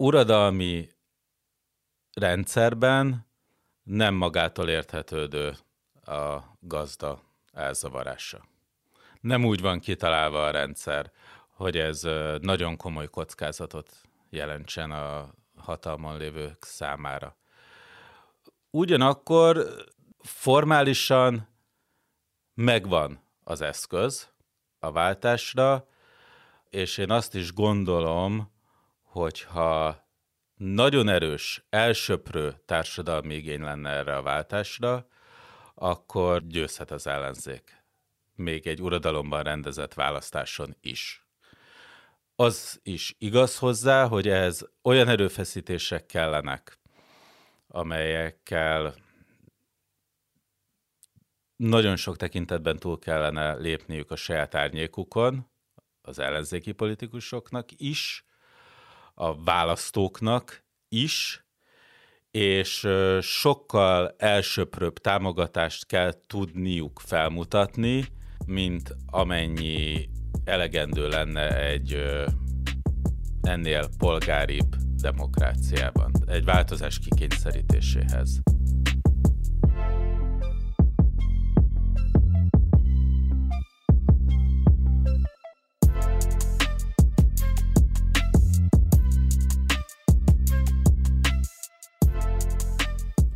uradalmi rendszerben nem magától érthetődő a gazda elzavarása. Nem úgy van kitalálva a rendszer, hogy ez nagyon komoly kockázatot jelentsen a hatalmon lévők számára. Ugyanakkor formálisan megvan az eszköz a váltásra, és én azt is gondolom, hogyha nagyon erős, elsöprő társadalmi igény lenne erre a váltásra, akkor győzhet az ellenzék. Még egy uradalomban rendezett választáson is. Az is igaz hozzá, hogy ez olyan erőfeszítések kellenek, amelyekkel nagyon sok tekintetben túl kellene lépniük a saját árnyékukon, az ellenzéki politikusoknak is, a választóknak is, és sokkal elsöprőbb támogatást kell tudniuk felmutatni, mint amennyi elegendő lenne egy ennél polgáribb demokráciában, egy változás kikényszerítéséhez.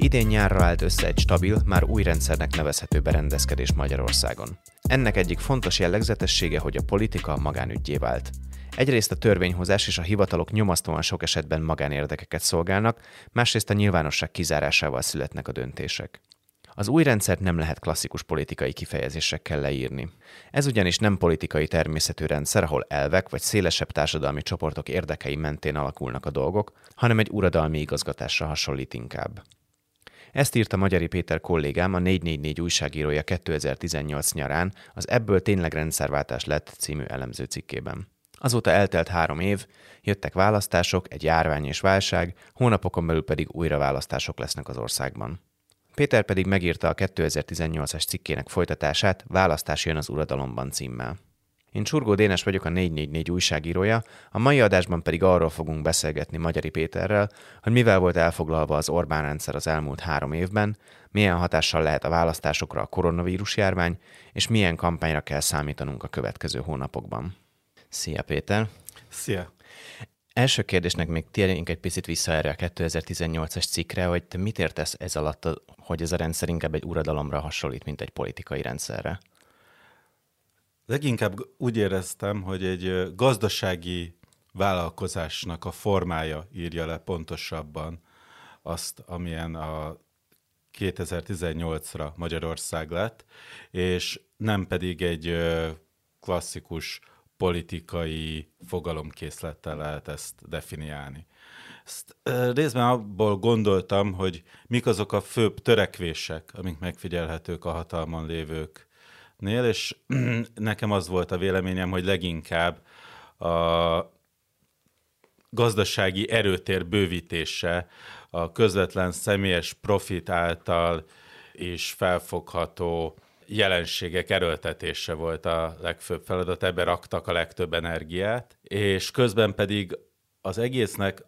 Idén nyárra állt össze egy stabil, már új rendszernek nevezhető berendezkedés Magyarországon. Ennek egyik fontos jellegzetessége, hogy a politika magánügyé vált. Egyrészt a törvényhozás és a hivatalok nyomasztóan sok esetben magánérdekeket szolgálnak, másrészt a nyilvánosság kizárásával születnek a döntések. Az új rendszert nem lehet klasszikus politikai kifejezésekkel leírni. Ez ugyanis nem politikai természetű rendszer, ahol elvek vagy szélesebb társadalmi csoportok érdekei mentén alakulnak a dolgok, hanem egy uradalmi igazgatásra hasonlít inkább. Ezt írta Magyari Péter kollégám, a 444 újságírója 2018 nyarán az Ebből tényleg rendszerváltás lett című elemző cikkében. Azóta eltelt három év, jöttek választások, egy járvány és válság, hónapokon belül pedig újra választások lesznek az országban. Péter pedig megírta a 2018-as cikkének folytatását Választás jön az uradalomban címmel. Én Csurgó Dénes vagyok a 444 újságírója, a mai adásban pedig arról fogunk beszélgetni Magyari Péterrel, hogy mivel volt elfoglalva az Orbán rendszer az elmúlt három évben, milyen hatással lehet a választásokra a koronavírus járvány, és milyen kampányra kell számítanunk a következő hónapokban. Szia Péter! Szia! Első kérdésnek még térjünk egy picit vissza erre a 2018-as cikkre, hogy te mit értesz ez alatt, hogy ez a rendszer inkább egy uradalomra hasonlít, mint egy politikai rendszerre? Leginkább úgy éreztem, hogy egy gazdasági vállalkozásnak a formája írja le pontosabban azt, amilyen a 2018-ra Magyarország lett, és nem pedig egy klasszikus politikai fogalomkészlettel lehet ezt definiálni. Ezt részben abból gondoltam, hogy mik azok a főbb törekvések, amik megfigyelhetők a hatalmon lévők nél, és nekem az volt a véleményem, hogy leginkább a gazdasági erőtér bővítése, a közvetlen személyes profit által is felfogható jelenségek erőltetése volt a legfőbb feladat, ebbe raktak a legtöbb energiát, és közben pedig az egésznek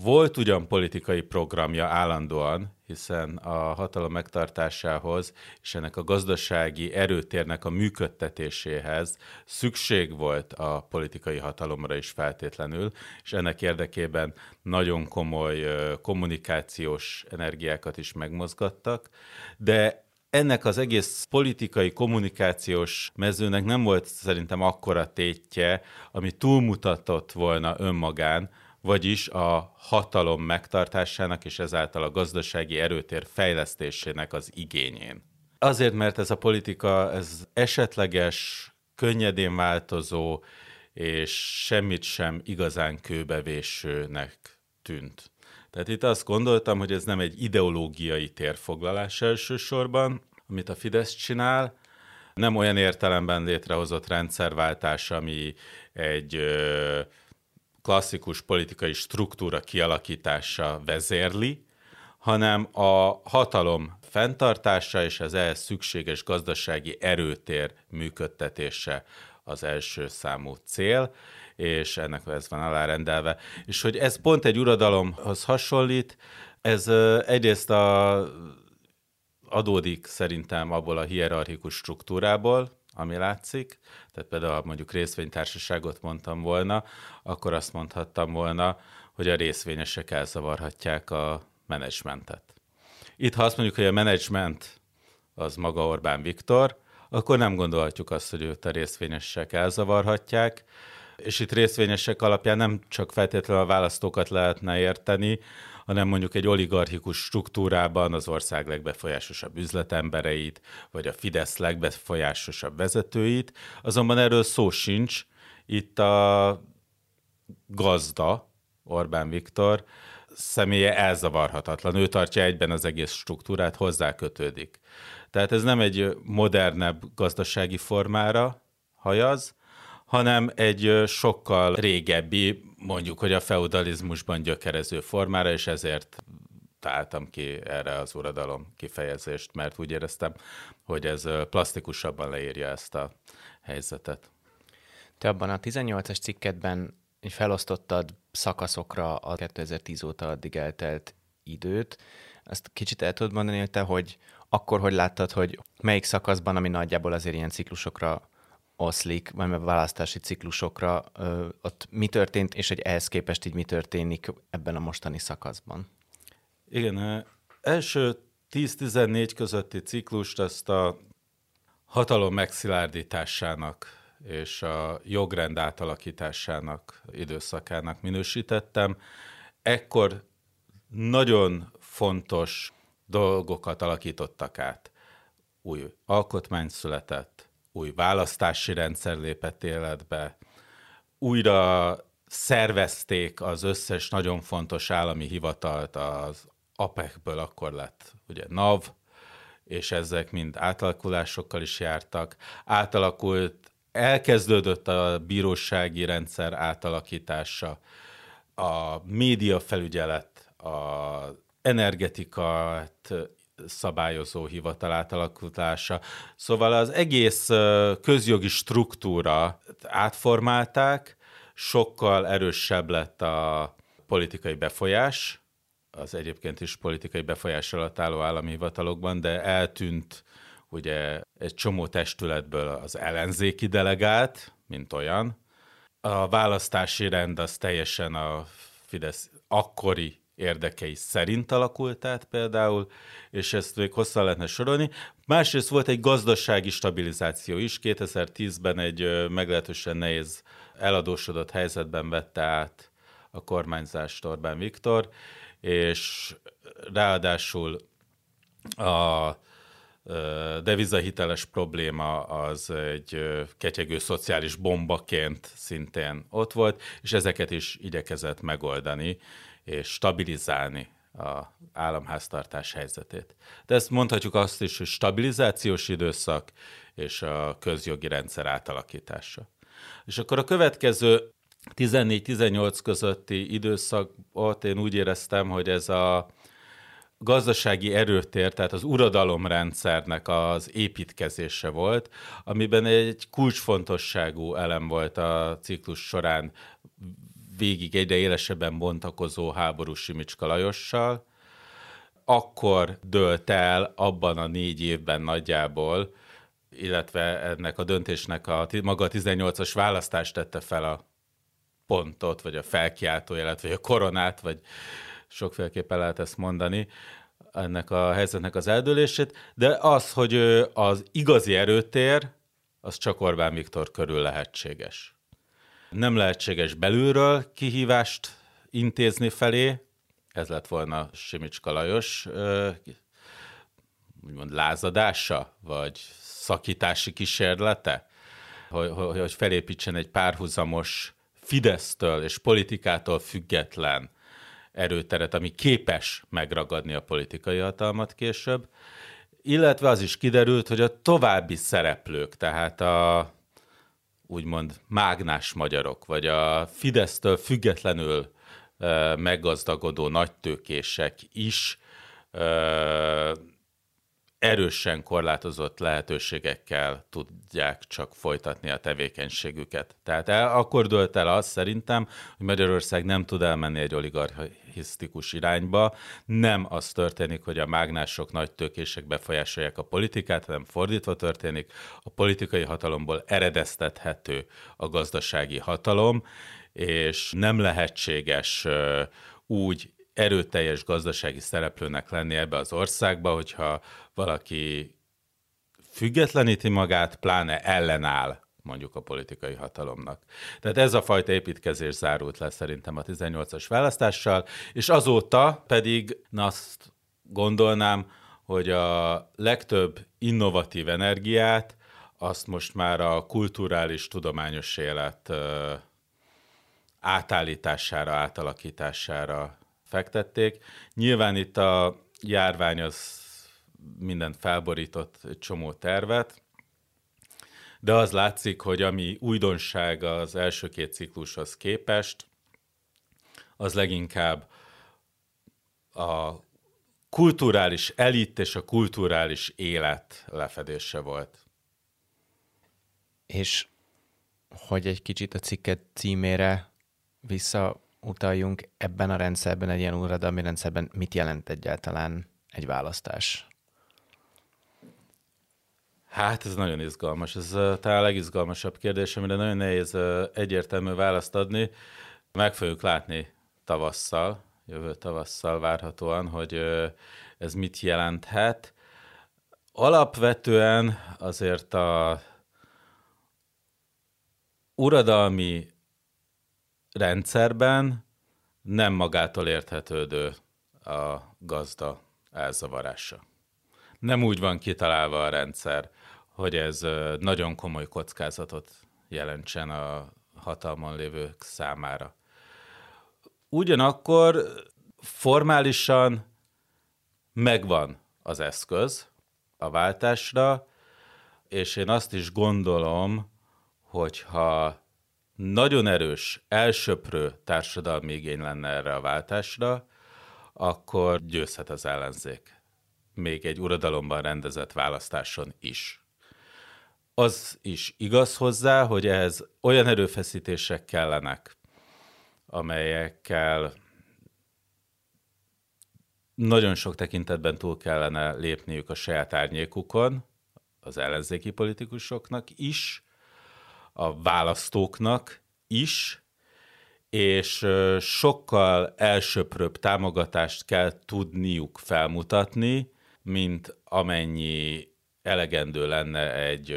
volt ugyan politikai programja állandóan, hiszen a hatalom megtartásához és ennek a gazdasági erőtérnek a működtetéséhez szükség volt a politikai hatalomra is feltétlenül, és ennek érdekében nagyon komoly kommunikációs energiákat is megmozgattak, de ennek az egész politikai kommunikációs mezőnek nem volt szerintem akkora tétje, ami túlmutatott volna önmagán, vagyis a hatalom megtartásának és ezáltal a gazdasági erőtér fejlesztésének az igényén. Azért, mert ez a politika, ez esetleges, könnyedén változó, és semmit sem igazán kőbevésőnek tűnt. Tehát itt azt gondoltam, hogy ez nem egy ideológiai térfoglalás elsősorban, amit a Fidesz csinál, nem olyan értelemben létrehozott rendszerváltás, ami egy ö, klasszikus politikai struktúra kialakítása vezérli, hanem a hatalom fenntartása és az ehhez szükséges gazdasági erőtér működtetése az első számú cél, és ennek ez van alárendelve. És hogy ez pont egy uradalomhoz hasonlít, ez egyrészt a, adódik szerintem abból a hierarchikus struktúrából, ami látszik, tehát például mondjuk részvénytársaságot mondtam volna, akkor azt mondhattam volna, hogy a részvényesek elzavarhatják a menedzsmentet. Itt, ha azt mondjuk, hogy a menedzsment az maga Orbán Viktor, akkor nem gondolhatjuk azt, hogy őt a részvényesek elzavarhatják, és itt részvényesek alapján nem csak feltétlenül a választókat lehetne érteni, hanem mondjuk egy oligarchikus struktúrában az ország legbefolyásosabb üzletembereit, vagy a Fidesz legbefolyásosabb vezetőit. Azonban erről szó sincs. Itt a gazda, Orbán Viktor, személye elzavarhatatlan. Ő tartja egyben az egész struktúrát, hozzá kötődik. Tehát ez nem egy modernebb gazdasági formára hajaz, hanem egy sokkal régebbi, mondjuk, hogy a feudalizmusban gyökerező formára, és ezért találtam ki erre az uradalom kifejezést, mert úgy éreztem, hogy ez plastikusabban leírja ezt a helyzetet. Te abban a 18-as cikketben felosztottad szakaszokra a 2010 óta addig eltelt időt. Ezt kicsit el tudod mondani, hogy te, hogy akkor hogy láttad, hogy melyik szakaszban, ami nagyjából azért ilyen ciklusokra oszlik, vagy a választási ciklusokra, ott mi történt, és hogy ehhez képest így mi történik ebben a mostani szakaszban? Igen, első 10-14 közötti ciklust ezt a hatalom megszilárdításának és a jogrend átalakításának időszakának minősítettem. Ekkor nagyon fontos dolgokat alakítottak át. Új alkotmány született, új választási rendszer lépett életbe, újra szervezték az összes nagyon fontos állami hivatalt, az APEC-ből akkor lett ugye NAV, és ezek mind átalakulásokkal is jártak. Átalakult, elkezdődött a bírósági rendszer átalakítása, a média felügyelet, a energetikát szabályozó hivatal átalakulása. Szóval az egész közjogi struktúra átformálták, sokkal erősebb lett a politikai befolyás, az egyébként is politikai befolyás alatt álló állami hivatalokban, de eltűnt ugye egy csomó testületből az ellenzéki delegát, mint olyan. A választási rend az teljesen a Fidesz akkori érdekei szerint alakult át például, és ezt még hosszan lehetne sorolni. Másrészt volt egy gazdasági stabilizáció is. 2010-ben egy meglehetősen nehéz eladósodott helyzetben vette át a kormányzást Orbán Viktor, és ráadásul a devizahiteles probléma az egy ketyegő szociális bombaként szintén ott volt, és ezeket is igyekezett megoldani és stabilizálni a államháztartás helyzetét. De ezt mondhatjuk azt is, hogy stabilizációs időszak és a közjogi rendszer átalakítása. És akkor a következő 14-18 közötti időszakot én úgy éreztem, hogy ez a gazdasági erőtér, tehát az uradalomrendszernek az építkezése volt, amiben egy kulcsfontosságú elem volt a ciklus során végig egyre élesebben bontakozó háború Simicska Lajossal, akkor dölt el abban a négy évben nagyjából, illetve ennek a döntésnek a maga a 18-as választást tette fel a pontot, vagy a felkiáltójelet, vagy a koronát, vagy sokféleképpen lehet ezt mondani, ennek a helyzetnek az eldőlését, de az, hogy az igazi erőtér, az csak Orbán Viktor körül lehetséges. Nem lehetséges belülről kihívást intézni felé, ez lett volna Simicska Lajos úgymond lázadása, vagy szakítási kísérlete, hogy, hogy felépítsen egy párhuzamos Fidesztől és politikától független erőteret, ami képes megragadni a politikai hatalmat később, illetve az is kiderült, hogy a további szereplők, tehát a úgymond mágnás magyarok, vagy a Fidesztől függetlenül meggazdagodó nagytőkések is erősen korlátozott lehetőségekkel tudják csak folytatni a tevékenységüket. Tehát el, akkor dölt el az szerintem, hogy Magyarország nem tud elmenni egy oligarchisztikus irányba. Nem az történik, hogy a mágnások, nagy tőkések befolyásolják a politikát, hanem fordítva történik. A politikai hatalomból eredeztethető a gazdasági hatalom, és nem lehetséges úgy erőteljes gazdasági szereplőnek lenni ebbe az országba, hogyha valaki függetleníti magát, pláne ellenáll mondjuk a politikai hatalomnak. Tehát ez a fajta építkezés zárult le szerintem a 18-as választással, és azóta pedig azt gondolnám, hogy a legtöbb innovatív energiát azt most már a kulturális, tudományos élet átállítására, átalakítására fektették. Nyilván itt a járvány az mindent felborított csomó tervet, de az látszik, hogy ami újdonság az első két ciklushoz képest, az leginkább a kulturális elit és a kulturális élet lefedése volt. És hogy egy kicsit a cikket címére visszautaljunk, ebben a rendszerben, egy ilyen uradalmi rendszerben mit jelent egyáltalán egy választás? Hát ez nagyon izgalmas. Ez talán a legizgalmasabb kérdés, amire nagyon nehéz egyértelmű választ adni. Meg fogjuk látni tavasszal, jövő tavasszal várhatóan, hogy ez mit jelenthet. Alapvetően azért a uradalmi rendszerben nem magától érthetődő a gazda elzavarása. Nem úgy van kitalálva a rendszer, hogy ez nagyon komoly kockázatot jelentsen a hatalmon lévők számára. Ugyanakkor formálisan megvan az eszköz a váltásra, és én azt is gondolom, hogyha nagyon erős, elsöprő társadalmi igény lenne erre a váltásra, akkor győzhet az ellenzék. Még egy uradalomban rendezett választáson is. Az is igaz hozzá, hogy ehhez olyan erőfeszítések kellenek, amelyekkel nagyon sok tekintetben túl kellene lépniük a saját árnyékukon, az ellenzéki politikusoknak is, a választóknak is, és sokkal elsöprőbb támogatást kell tudniuk felmutatni, mint amennyi elegendő lenne egy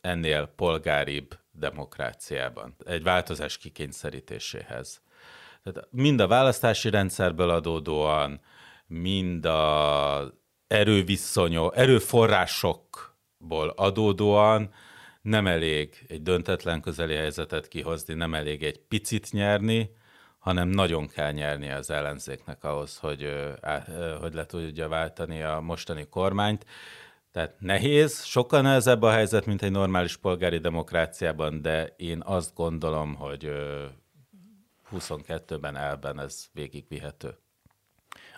ennél polgáribb demokráciában, egy változás kikényszerítéséhez. Tehát mind a választási rendszerből adódóan, mind a erőviszonyok, erőforrásokból adódóan nem elég egy döntetlen közeli helyzetet kihozni, nem elég egy picit nyerni, hanem nagyon kell nyerni az ellenzéknek ahhoz, hogy, hogy le tudja váltani a mostani kormányt. Tehát nehéz, sokkal nehezebb a helyzet, mint egy normális polgári demokráciában, de én azt gondolom, hogy 22-ben elben ez végigvihető.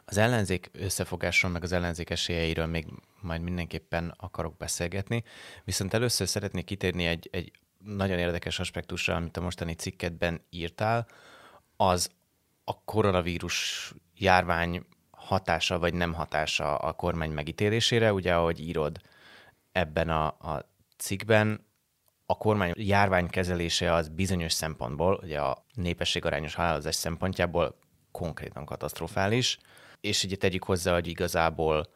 Az ellenzék összefogásról, meg az ellenzék esélyeiről még majd mindenképpen akarok beszélgetni, viszont először szeretnék kitérni egy, egy nagyon érdekes aspektusra, amit a mostani cikketben írtál, az a koronavírus járvány hatása vagy nem hatása a kormány megítélésére. Ugye, ahogy írod ebben a, a cikkben, a kormány járvány kezelése az bizonyos szempontból, ugye a népességarányos halálozás szempontjából konkrétan katasztrofális, és ugye tegyük hozzá, hogy igazából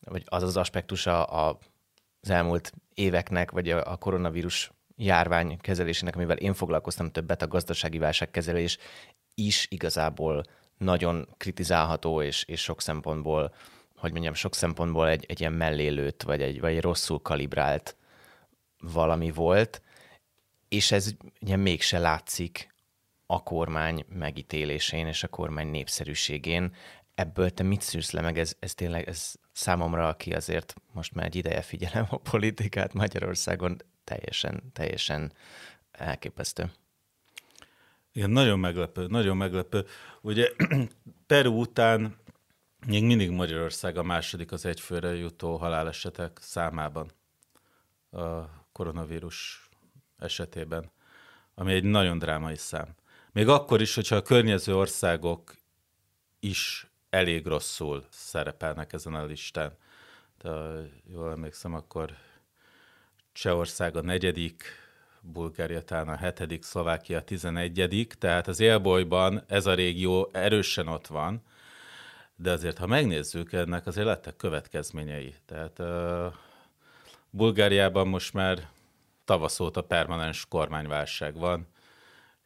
vagy az az aspektusa a, az elmúlt éveknek, vagy a, a koronavírus járvány kezelésének, amivel én foglalkoztam többet, a gazdasági válságkezelés is igazából nagyon kritizálható, és, és sok szempontból, hogy mondjam, sok szempontból egy, egy ilyen mellélőt, vagy egy, vagy egy rosszul kalibrált valami volt, és ez ugye mégse látszik a kormány megítélésén és a kormány népszerűségén. Ebből te mit szűrsz le, meg? Ez, ez tényleg, ez számomra, aki azért most már egy ideje figyelem a politikát Magyarországon, teljesen, teljesen elképesztő. Igen, nagyon meglepő, nagyon meglepő. Ugye Peru után még mindig Magyarország a második az egyfőre jutó halálesetek számában a koronavírus esetében, ami egy nagyon drámai szám. Még akkor is, hogyha a környező országok is elég rosszul szerepelnek ezen a listán. De jól emlékszem, akkor Csehország a negyedik, Bulgária talán a hetedik, Szlovákia a tizenegyedik, tehát az élbolyban ez a régió erősen ott van, de azért, ha megnézzük, ennek azért lettek következményei. Tehát uh, Bulgáriában most már tavasz óta permanens kormányválság van,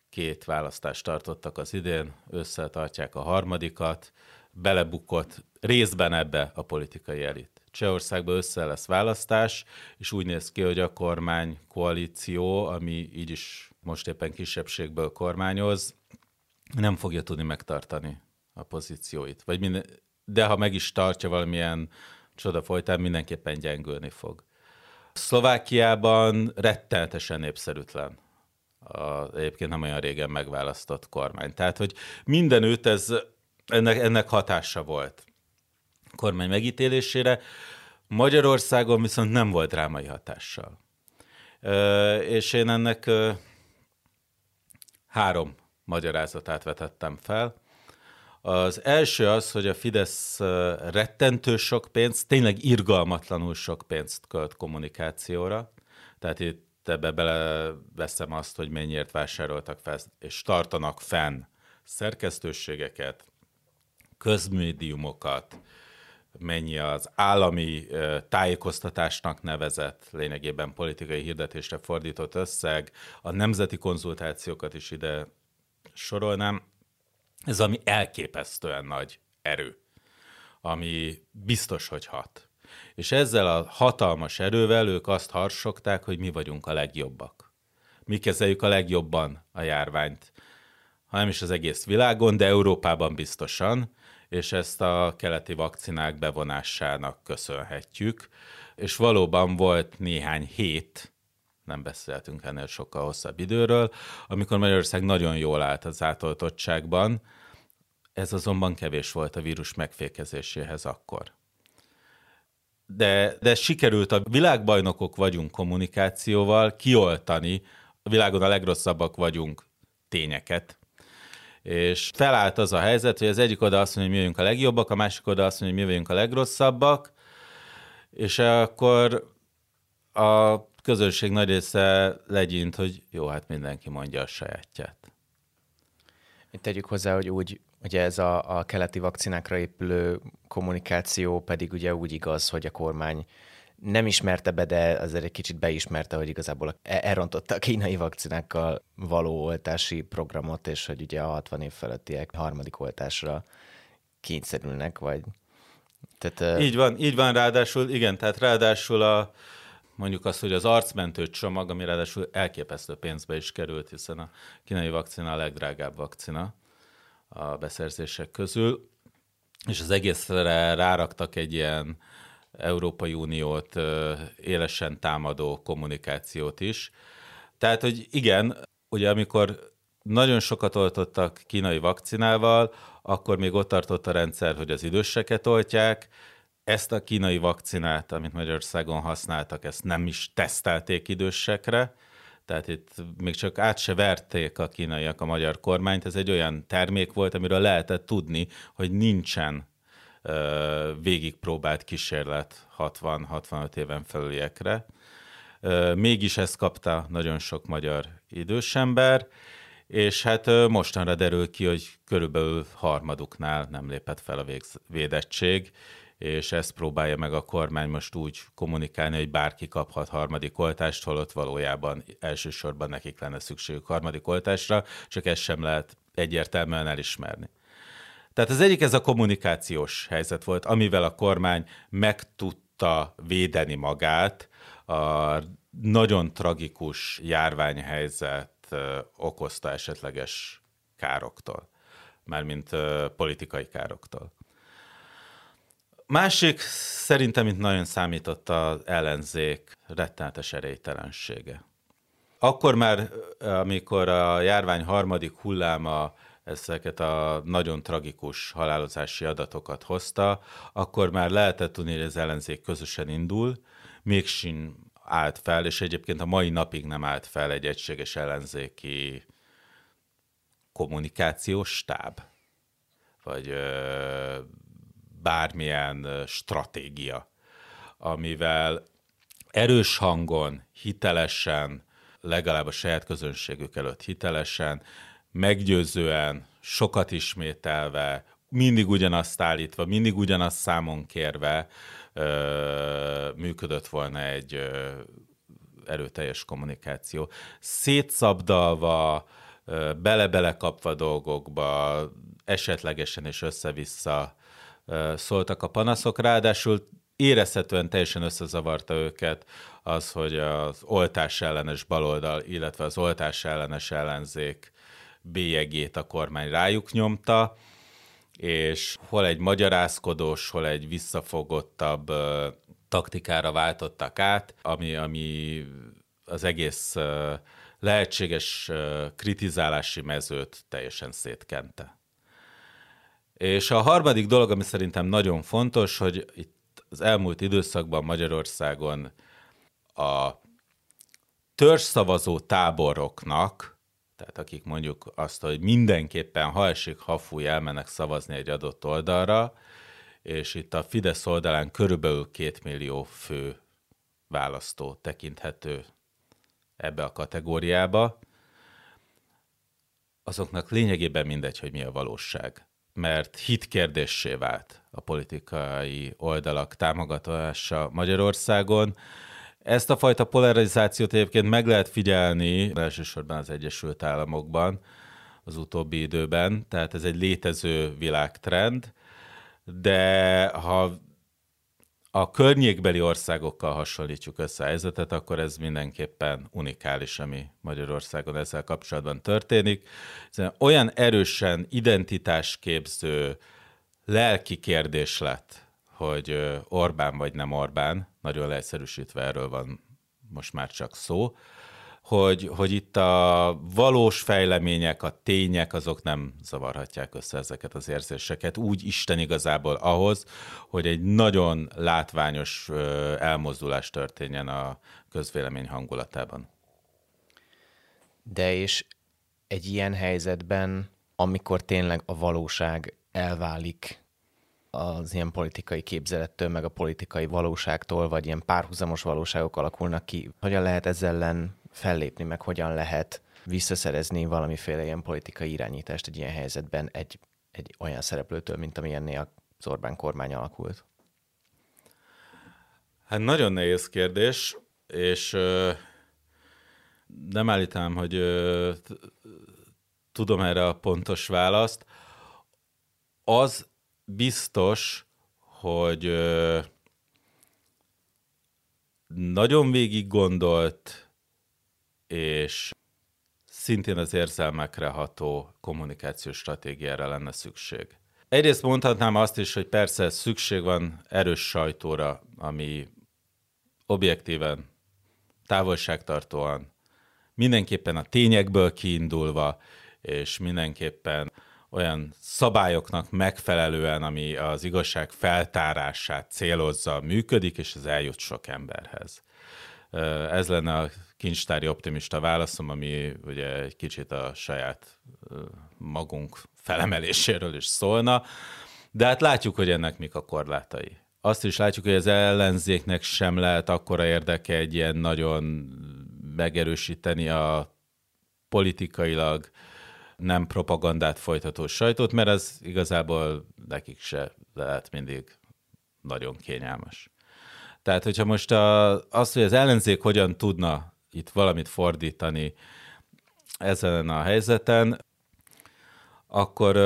két választást tartottak az idén, összetartják a harmadikat, belebukott részben ebbe a politikai elit. Csehországban össze lesz választás, és úgy néz ki, hogy a kormány koalíció, ami így is most éppen kisebbségből kormányoz, nem fogja tudni megtartani a pozícióit. Vagy minden, de ha meg is tartja valamilyen csoda folytán, mindenképpen gyengülni fog. Szlovákiában rettenetesen népszerűtlen a, egyébként nem olyan régen megválasztott kormány. Tehát, hogy mindenütt ez, ennek, ennek hatása volt kormány megítélésére. Magyarországon viszont nem volt drámai hatással. És én ennek három magyarázatát vetettem fel. Az első az, hogy a Fidesz rettentő sok pénzt, tényleg irgalmatlanul sok pénzt költ kommunikációra. Tehát itt ebbe beleveszem azt, hogy mennyiért vásároltak fel, és tartanak fenn szerkesztőségeket, közmédiumokat, mennyi az állami tájékoztatásnak nevezett, lényegében politikai hirdetésre fordított összeg, a nemzeti konzultációkat is ide sorolnám. Ez ami elképesztően nagy erő, ami biztos, hogy hat. És ezzel a hatalmas erővel ők azt harsogták, hogy mi vagyunk a legjobbak. Mi kezeljük a legjobban a járványt, ha nem is az egész világon, de Európában biztosan, és ezt a keleti vakcinák bevonásának köszönhetjük. És valóban volt néhány hét, nem beszéltünk ennél sokkal hosszabb időről, amikor Magyarország nagyon jól állt az átoltottságban, ez azonban kevés volt a vírus megfékezéséhez akkor de, de sikerült a világbajnokok vagyunk kommunikációval kioltani, a világon a legrosszabbak vagyunk tényeket. És felállt az a helyzet, hogy az egyik oda azt mondja, hogy mi vagyunk a legjobbak, a másik oda azt mondja, hogy mi vagyunk a legrosszabbak, és akkor a közönség nagy része legyint, hogy jó, hát mindenki mondja a sajátját. Itt tegyük hozzá, hogy úgy Ugye ez a, a keleti vakcinákra épülő kommunikáció pedig ugye úgy igaz, hogy a kormány nem ismerte be, de azért egy kicsit beismerte, hogy igazából e, elrontotta a kínai vakcinákkal való oltási programot, és hogy ugye a 60 év felettiek harmadik oltásra kényszerülnek, vagy... Tehát, így van, így van, ráadásul, igen, tehát ráadásul a, mondjuk azt, hogy az arcmentő csomag, ami ráadásul elképesztő pénzbe is került, hiszen a kínai vakcina a legdrágább vakcina, a beszerzések közül, és az egészre ráraktak egy ilyen Európai Uniót élesen támadó kommunikációt is. Tehát, hogy igen, ugye amikor nagyon sokat oltottak kínai vakcinával, akkor még ott tartott a rendszer, hogy az időseket oltják, ezt a kínai vakcinát, amit Magyarországon használtak, ezt nem is tesztelték idősekre, tehát itt még csak át se verték a kínaiak a magyar kormányt, ez egy olyan termék volt, amiről lehetett tudni, hogy nincsen végigpróbált kísérlet 60-65 éven felüliekre. Mégis ezt kapta nagyon sok magyar idős ember, és hát mostanra derül ki, hogy körülbelül harmaduknál nem lépett fel a védettség, és ezt próbálja meg a kormány most úgy kommunikálni, hogy bárki kaphat harmadik oltást, holott valójában elsősorban nekik lenne szükségük harmadik oltásra, csak ezt sem lehet egyértelműen elismerni. Tehát az egyik ez a kommunikációs helyzet volt, amivel a kormány meg tudta védeni magát a nagyon tragikus járványhelyzet okozta esetleges károktól, mármint politikai károktól. Másik szerintem itt nagyon számított az ellenzék rettenetes erélytelensége. Akkor már, amikor a járvány harmadik hulláma ezeket a nagyon tragikus halálozási adatokat hozta, akkor már lehetett tudni, hogy az ellenzék közösen indul, mégsem állt fel, és egyébként a mai napig nem állt fel egy egységes ellenzéki kommunikációs stáb, vagy ö, bármilyen stratégia, amivel erős hangon, hitelesen, legalább a saját közönségük előtt hitelesen, meggyőzően, sokat ismételve, mindig ugyanazt állítva, mindig ugyanazt számon kérve ö, működött volna egy ö, erőteljes kommunikáció. Szétszabdalva, bele-bele kapva dolgokba, esetlegesen és össze-vissza szóltak a panaszok, ráadásul érezhetően teljesen összezavarta őket az, hogy az oltás ellenes baloldal, illetve az oltás ellenes ellenzék bélyegét a kormány rájuk nyomta, és hol egy magyarázkodós, hol egy visszafogottabb taktikára váltottak át, ami, ami az egész lehetséges kritizálási mezőt teljesen szétkente. És a harmadik dolog, ami szerintem nagyon fontos, hogy itt az elmúlt időszakban Magyarországon a törzszavazó táboroknak, tehát akik mondjuk azt, hogy mindenképpen, ha esik, ha fúj, elmennek szavazni egy adott oldalra, és itt a Fidesz oldalán körülbelül két millió fő választó tekinthető ebbe a kategóriába, azoknak lényegében mindegy, hogy mi a valóság. Mert hitkérdéssé vált a politikai oldalak támogatása Magyarországon. Ezt a fajta polarizációt egyébként meg lehet figyelni, elsősorban az Egyesült Államokban az utóbbi időben, tehát ez egy létező világtrend, de ha a környékbeli országokkal hasonlítjuk össze a helyzetet, akkor ez mindenképpen unikális, ami Magyarországon ezzel kapcsolatban történik. Olyan erősen identitásképző lelki kérdés lett, hogy Orbán vagy nem Orbán, nagyon leegyszerűsítve erről van most már csak szó, hogy, hogy itt a valós fejlemények, a tények, azok nem zavarhatják össze ezeket az érzéseket. Úgy Isten igazából ahhoz, hogy egy nagyon látványos elmozdulás történjen a közvélemény hangulatában. De és egy ilyen helyzetben, amikor tényleg a valóság elválik az ilyen politikai képzelettől, meg a politikai valóságtól, vagy ilyen párhuzamos valóságok alakulnak ki, hogyan lehet ezzel ellen fellépni, meg hogyan lehet visszaszerezni valamiféle ilyen politikai irányítást egy ilyen helyzetben egy, egy olyan szereplőtől, mint amilyennél az Orbán kormány alakult? Hát nagyon nehéz kérdés, és ö, nem állítanám, hogy ö, tudom erre a pontos választ. Az biztos, hogy nagyon végig gondolt és szintén az érzelmekre ható kommunikációs stratégiára lenne szükség. Egyrészt mondhatnám azt is, hogy persze szükség van erős sajtóra, ami objektíven, távolságtartóan, mindenképpen a tényekből kiindulva, és mindenképpen olyan szabályoknak megfelelően, ami az igazság feltárását célozza, működik, és ez eljut sok emberhez. Ez lenne a kincstári optimista válaszom, ami ugye egy kicsit a saját magunk felemeléséről is szólna, de hát látjuk, hogy ennek mik a korlátai. Azt is látjuk, hogy az ellenzéknek sem lehet akkora érdeke egy ilyen nagyon megerősíteni a politikailag nem propagandát folytató sajtót, mert ez igazából nekik se lehet mindig nagyon kényelmes. Tehát, hogyha most a, az, hogy az ellenzék hogyan tudna itt valamit fordítani ezen a helyzeten, akkor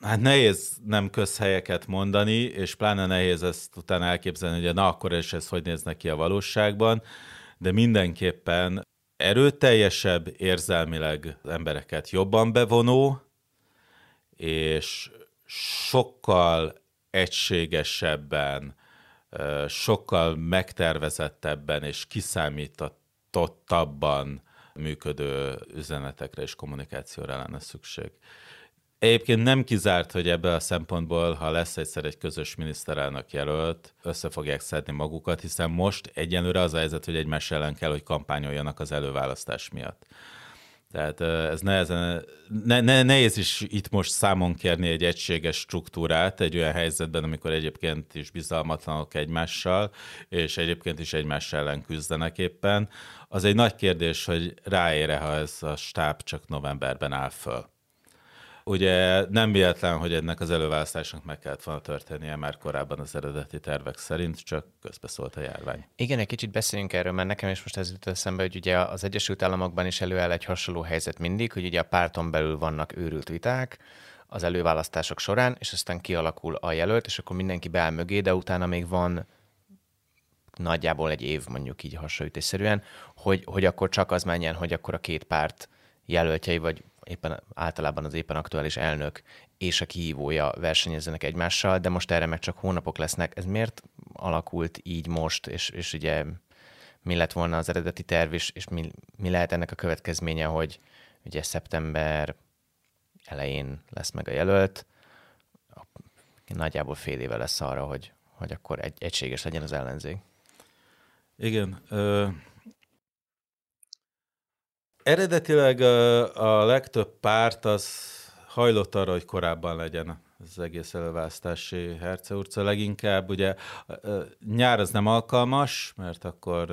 hát nehéz nem közhelyeket mondani, és pláne nehéz ezt utána elképzelni, hogy na akkor is ez hogy néz ki a valóságban, de mindenképpen erőteljesebb, érzelmileg embereket jobban bevonó, és sokkal egységesebben, sokkal megtervezettebben és kiszámítottabban működő üzenetekre és kommunikációra lenne szükség. Egyébként nem kizárt, hogy ebből a szempontból, ha lesz egyszer egy közös miniszterelnök jelölt, össze fogják szedni magukat, hiszen most egyenlőre az a helyzet, hogy egymás ellen kell, hogy kampányoljanak az előválasztás miatt. Tehát ez nehezen, ne, ne, nehéz is itt most számon kérni egy egységes struktúrát egy olyan helyzetben, amikor egyébként is bizalmatlanok egymással, és egyébként is egymás ellen küzdenek éppen. Az egy nagy kérdés, hogy ráére, ha ez a stáb csak novemberben áll föl. Ugye nem véletlen, hogy ennek az előválasztásnak meg kellett volna történnie már korábban az eredeti tervek szerint, csak közbeszólt a járvány. Igen, egy kicsit beszéljünk erről, mert nekem is most ez jut eszembe, hogy ugye az Egyesült Államokban is előáll egy hasonló helyzet mindig, hogy ugye a párton belül vannak őrült viták, az előválasztások során, és aztán kialakul a jelölt, és akkor mindenki beáll mögé, de utána még van nagyjából egy év mondjuk így hasonlítésszerűen, hogy, hogy akkor csak az menjen, hogy akkor a két párt jelöltjei, vagy éppen általában az éppen aktuális elnök és a kihívója versenyezzenek egymással, de most erre meg csak hónapok lesznek. Ez miért alakult így most, és, és ugye mi lett volna az eredeti terv, és, és mi, mi lehet ennek a következménye, hogy ugye szeptember elején lesz meg a jelölt, nagyjából fél éve lesz arra, hogy, hogy akkor egy, egységes legyen az ellenzék. Igen, Eredetileg a, legtöbb párt az hajlott arra, hogy korábban legyen az egész előválasztási herceurca. Leginkább ugye nyár az nem alkalmas, mert akkor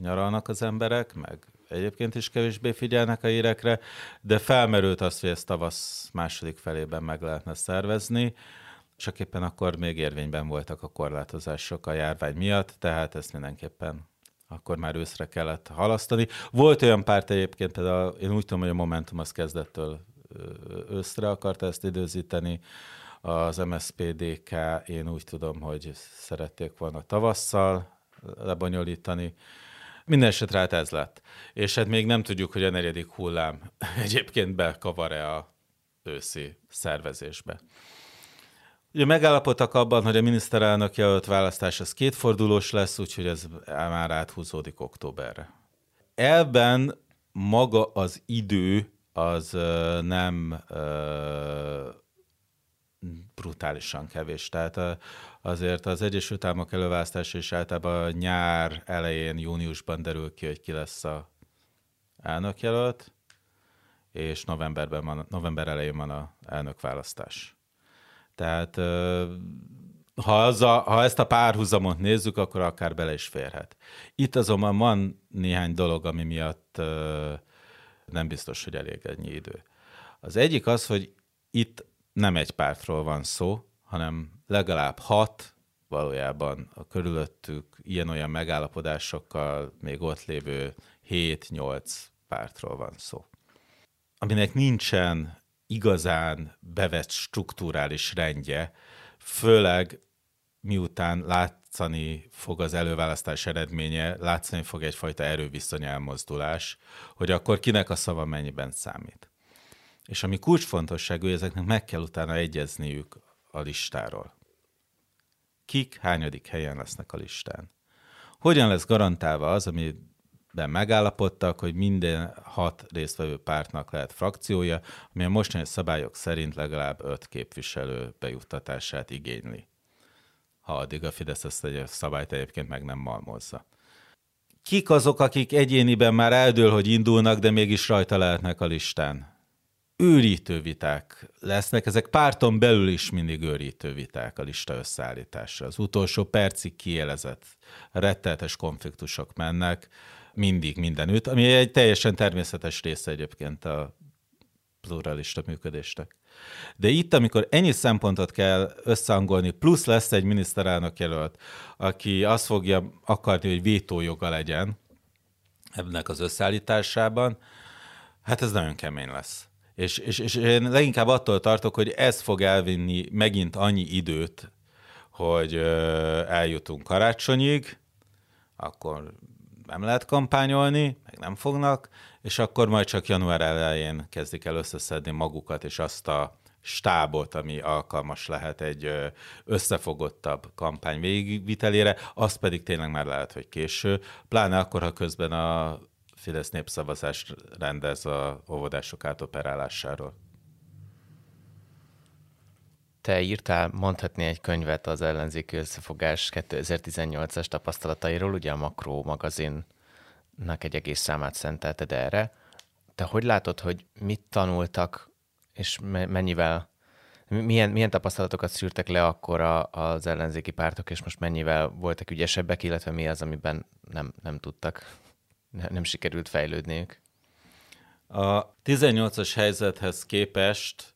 nyaralnak az emberek, meg egyébként is kevésbé figyelnek a hírekre, de felmerült az, hogy ezt tavasz második felében meg lehetne szervezni, csak éppen akkor még érvényben voltak a korlátozások a járvány miatt, tehát ezt mindenképpen akkor már őszre kellett halasztani. Volt olyan párt egyébként, például én úgy tudom, hogy a Momentum az kezdettől őszre akarta ezt időzíteni, az MSPDK én úgy tudom, hogy szerették volna tavasszal lebonyolítani. Minden esetre hát ez lett. És hát még nem tudjuk, hogy a negyedik hullám egyébként bekavar-e a őszi szervezésbe. Ugye megállapodtak abban, hogy a miniszterelnök jelölt választás az kétfordulós lesz, úgyhogy ez már áthúzódik októberre. Elben maga az idő az nem brutálisan kevés. Tehát azért az Egyesült Államok előválasztása is általában nyár elején, júniusban derül ki, hogy ki lesz a elnökjelölt, és novemberben van, november elején van a elnökválasztás. Tehát ha, az a, ha ezt a párhuzamot nézzük, akkor akár bele is férhet. Itt azonban van néhány dolog, ami miatt nem biztos, hogy elég ennyi idő. Az egyik az, hogy itt nem egy pártról van szó, hanem legalább hat, valójában a körülöttük ilyen-olyan megállapodásokkal még ott lévő 7-8 pártról van szó. Aminek nincsen igazán bevett strukturális rendje, főleg miután látszani fog az előválasztás eredménye, látszani fog egyfajta erőviszony elmozdulás, hogy akkor kinek a szava mennyiben számít. És ami kulcsfontosságú, hogy ezeknek meg kell utána egyezniük a listáról. Kik hányadik helyen lesznek a listán? Hogyan lesz garantálva az, ami ben megállapodtak, hogy minden hat résztvevő pártnak lehet frakciója, ami a mostani szabályok szerint legalább öt képviselő bejuttatását igényli. Ha addig a Fidesz ezt a szabályt egyébként meg nem malmozza. Kik azok, akik egyéniben már eldől, hogy indulnak, de mégis rajta lehetnek a listán? őrítő viták lesznek, ezek párton belül is mindig őrítő viták a lista összeállítása. Az utolsó percig kielezett retteltes konfliktusok mennek, mindig mindenütt, ami egy teljesen természetes része egyébként a pluralista működésnek. De itt, amikor ennyi szempontot kell összehangolni, plusz lesz egy miniszterelnök jelölt, aki azt fogja akarni, hogy vétójoga legyen ennek az összeállításában, hát ez nagyon kemény lesz. És, és, és én leginkább attól tartok, hogy ez fog elvinni megint annyi időt, hogy eljutunk karácsonyig, akkor nem lehet kampányolni, meg nem fognak, és akkor majd csak január elején kezdik el összeszedni magukat, és azt a stábot, ami alkalmas lehet egy összefogottabb kampány végigvitelére, azt pedig tényleg már lehet, hogy késő, pláne akkor, ha közben a Fidesz népszavazást rendez a óvodások átoperálásáról. Te írtál mondhatni egy könyvet az ellenzéki összefogás 2018-as tapasztalatairól, ugye a Makro magazinnak egy egész számát szentelted erre. Te hogy látod, hogy mit tanultak, és mennyivel, milyen, milyen tapasztalatokat szűrtek le akkor a, az ellenzéki pártok, és most mennyivel voltak ügyesebbek, illetve mi az, amiben nem, nem tudtak, nem sikerült fejlődniük? A 18-as helyzethez képest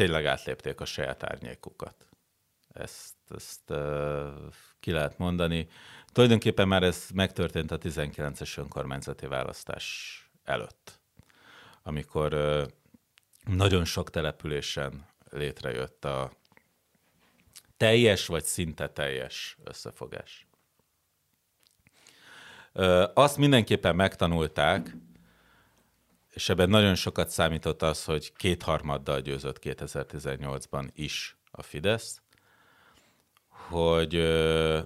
tényleg átlépték a saját árnyékukat. Ezt, ezt uh, ki lehet mondani. Tulajdonképpen már ez megtörtént a 19-es önkormányzati választás előtt, amikor uh, nagyon sok településen létrejött a teljes vagy szinte teljes összefogás. Azt mindenképpen megtanulták, és ebben nagyon sokat számított az, hogy kétharmaddal győzött 2018-ban is a Fidesz, hogy ö,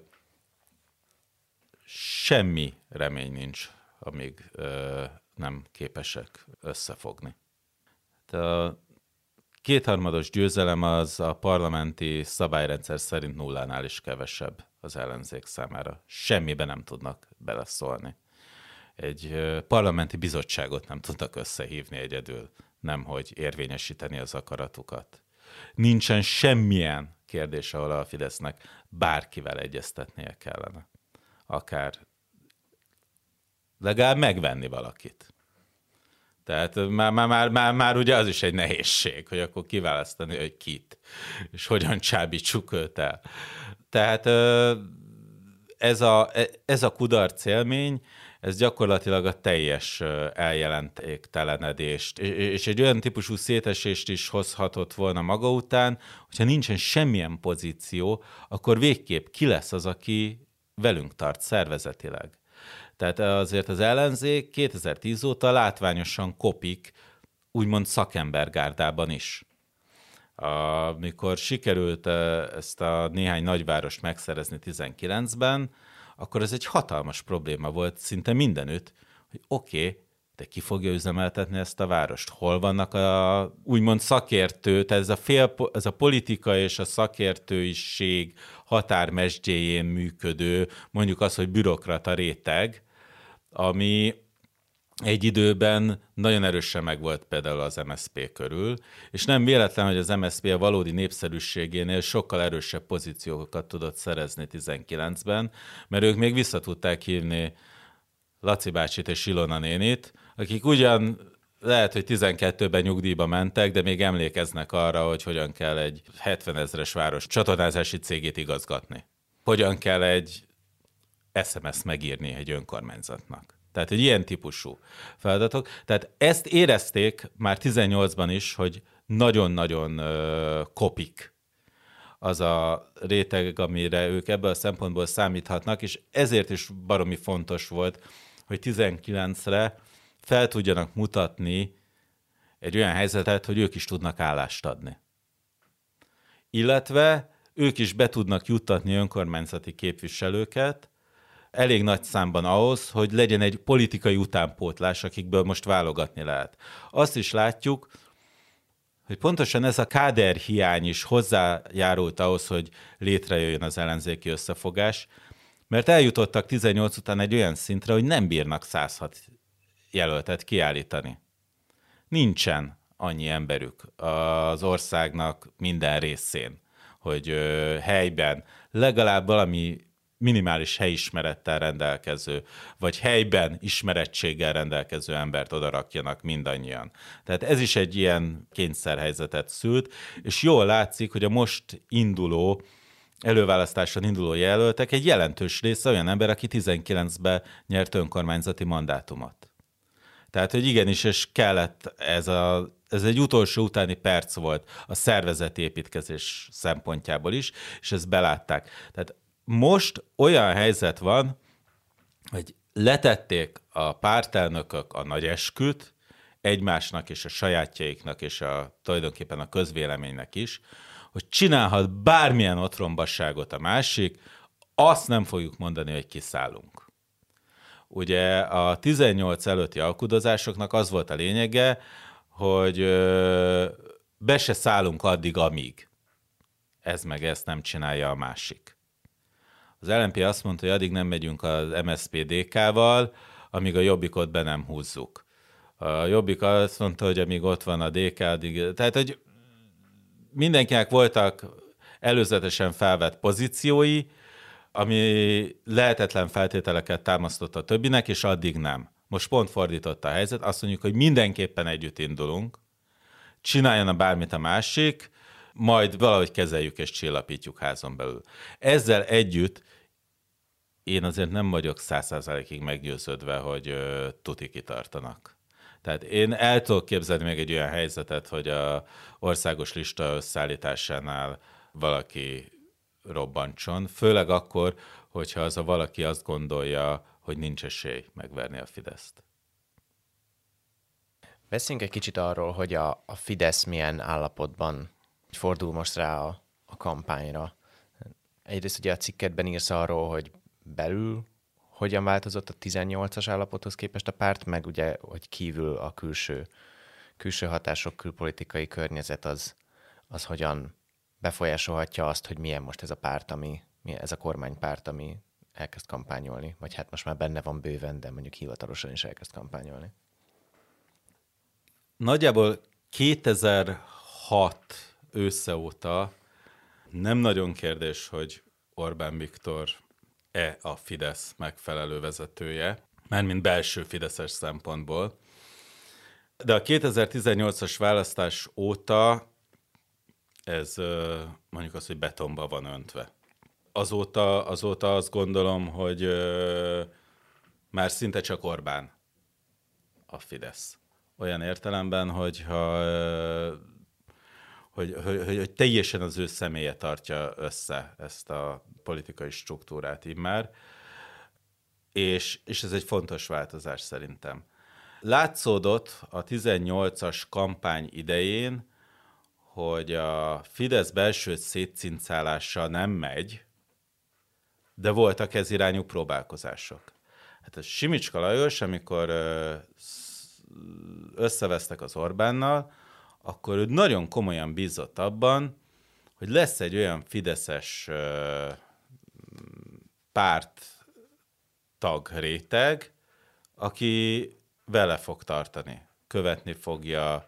semmi remény nincs, amíg ö, nem képesek összefogni. a kétharmados győzelem az a parlamenti szabályrendszer szerint nullánál is kevesebb az ellenzék számára. Semmibe nem tudnak beleszólni egy parlamenti bizottságot nem tudtak összehívni egyedül, nem hogy érvényesíteni az akaratukat. Nincsen semmilyen kérdés, ahol a Fidesznek bárkivel egyeztetnie kellene. Akár legalább megvenni valakit. Tehát már, már, már, már, már ugye az is egy nehézség, hogy akkor kiválasztani, hogy kit, és hogyan csábítsuk őt el. Tehát ez a, e, ez a kudarc élmény, ez gyakorlatilag a teljes eljelentéktelenedést, és egy olyan típusú szétesést is hozhatott volna maga után, hogyha nincsen semmilyen pozíció, akkor végképp ki lesz az, aki velünk tart szervezetileg. Tehát azért az ellenzék 2010 óta látványosan kopik, úgymond szakembergárdában is. Amikor sikerült ezt a néhány nagyvárost megszerezni 19-ben, akkor ez egy hatalmas probléma volt szinte mindenütt, hogy oké, okay, de ki fogja üzemeltetni ezt a várost? Hol vannak a úgymond szakértő, tehát ez a, fél, ez a politika és a szakértőiség határmesdjéjén működő, mondjuk az, hogy bürokrata réteg, ami egy időben nagyon erősen megvolt például az MSZP körül, és nem véletlen, hogy az MSZP a valódi népszerűségénél sokkal erősebb pozíciókat tudott szerezni 19-ben, mert ők még vissza tudták hívni Laci bácsit és Ilona nénit, akik ugyan lehet, hogy 12-ben nyugdíjba mentek, de még emlékeznek arra, hogy hogyan kell egy 70 ezres város csatornázási cégét igazgatni. Hogyan kell egy SMS-t megírni egy önkormányzatnak. Tehát egy ilyen típusú feladatok. Tehát ezt érezték már 18-ban is, hogy nagyon-nagyon kopik az a réteg, amire ők ebből a szempontból számíthatnak, és ezért is baromi fontos volt, hogy 19-re fel tudjanak mutatni egy olyan helyzetet, hogy ők is tudnak állást adni. Illetve ők is be tudnak juttatni önkormányzati képviselőket, elég nagy számban ahhoz, hogy legyen egy politikai utánpótlás, akikből most válogatni lehet. Azt is látjuk, hogy pontosan ez a káder hiány is hozzájárult ahhoz, hogy létrejöjjön az ellenzéki összefogás, mert eljutottak 18 után egy olyan szintre, hogy nem bírnak 106 jelöltet kiállítani. Nincsen annyi emberük az országnak minden részén, hogy helyben legalább valami minimális helyismerettel rendelkező, vagy helyben ismerettséggel rendelkező embert odarakjanak mindannyian. Tehát ez is egy ilyen kényszerhelyzetet szült, és jól látszik, hogy a most induló előválasztáson induló jelöltek egy jelentős része olyan ember, aki 19-ben nyert önkormányzati mandátumot. Tehát, hogy igenis, és kellett ez a ez egy utolsó utáni perc volt a szervezeti építkezés szempontjából is, és ezt belátták. Tehát most olyan helyzet van, hogy letették a pártelnökök a nagy esküt, egymásnak és a sajátjaiknak és a, tulajdonképpen a közvéleménynek is, hogy csinálhat bármilyen otrombaságot a másik, azt nem fogjuk mondani, hogy kiszállunk. Ugye a 18 előtti alkudozásoknak az volt a lényege, hogy be se szállunk addig, amíg. Ez meg ezt nem csinálja a másik. Az LNP azt mondta, hogy addig nem megyünk az MSZP-DK-val, amíg a jobbikot be nem húzzuk. A jobbik azt mondta, hogy amíg ott van a DK, addig... Tehát, hogy mindenkinek voltak előzetesen felvett pozíciói, ami lehetetlen feltételeket támasztott a többinek, és addig nem. Most pont fordított a helyzet, azt mondjuk, hogy mindenképpen együtt indulunk, csináljon a bármit a másik, majd valahogy kezeljük és csillapítjuk házon belül. Ezzel együtt én azért nem vagyok százszázalékig meggyőződve, hogy ö, tuti kitartanak. Tehát én el tudok képzelni még egy olyan helyzetet, hogy a országos lista összeállításánál valaki robbantson, főleg akkor, hogyha az a valaki azt gondolja, hogy nincs esély megverni a Fideszt. Beszéljünk egy kicsit arról, hogy a, a Fidesz milyen állapotban fordul most rá a, a kampányra. Egyrészt ugye a cikketben írsz arról, hogy belül hogyan változott a 18-as állapothoz képest a párt, meg ugye, hogy kívül a külső, külső hatások, külpolitikai környezet az, az hogyan befolyásolhatja azt, hogy milyen most ez a párt, ami, ez a kormánypárt, ami elkezd kampányolni, vagy hát most már benne van bőven, de mondjuk hivatalosan is elkezd kampányolni. Nagyjából 2006 ősze óta nem nagyon kérdés, hogy Orbán Viktor e a Fidesz megfelelő vezetője, mármint belső Fideszes szempontból. De a 2018-as választás óta ez mondjuk az, hogy betonba van öntve. Azóta, azóta azt gondolom, hogy már szinte csak Orbán a Fidesz. Olyan értelemben, hogyha hogy, hogy, hogy, hogy teljesen az ő személye tartja össze ezt a politikai struktúrát immár, és, és ez egy fontos változás szerintem. Látszódott a 18-as kampány idején, hogy a Fidesz belső szétcincálása nem megy, de voltak ez irányú próbálkozások. Hát a Simicska Lajos, amikor összevesztek az Orbánnal, akkor ő nagyon komolyan bízott abban, hogy lesz egy olyan fideszes párt tag réteg, aki vele fog tartani, követni fogja,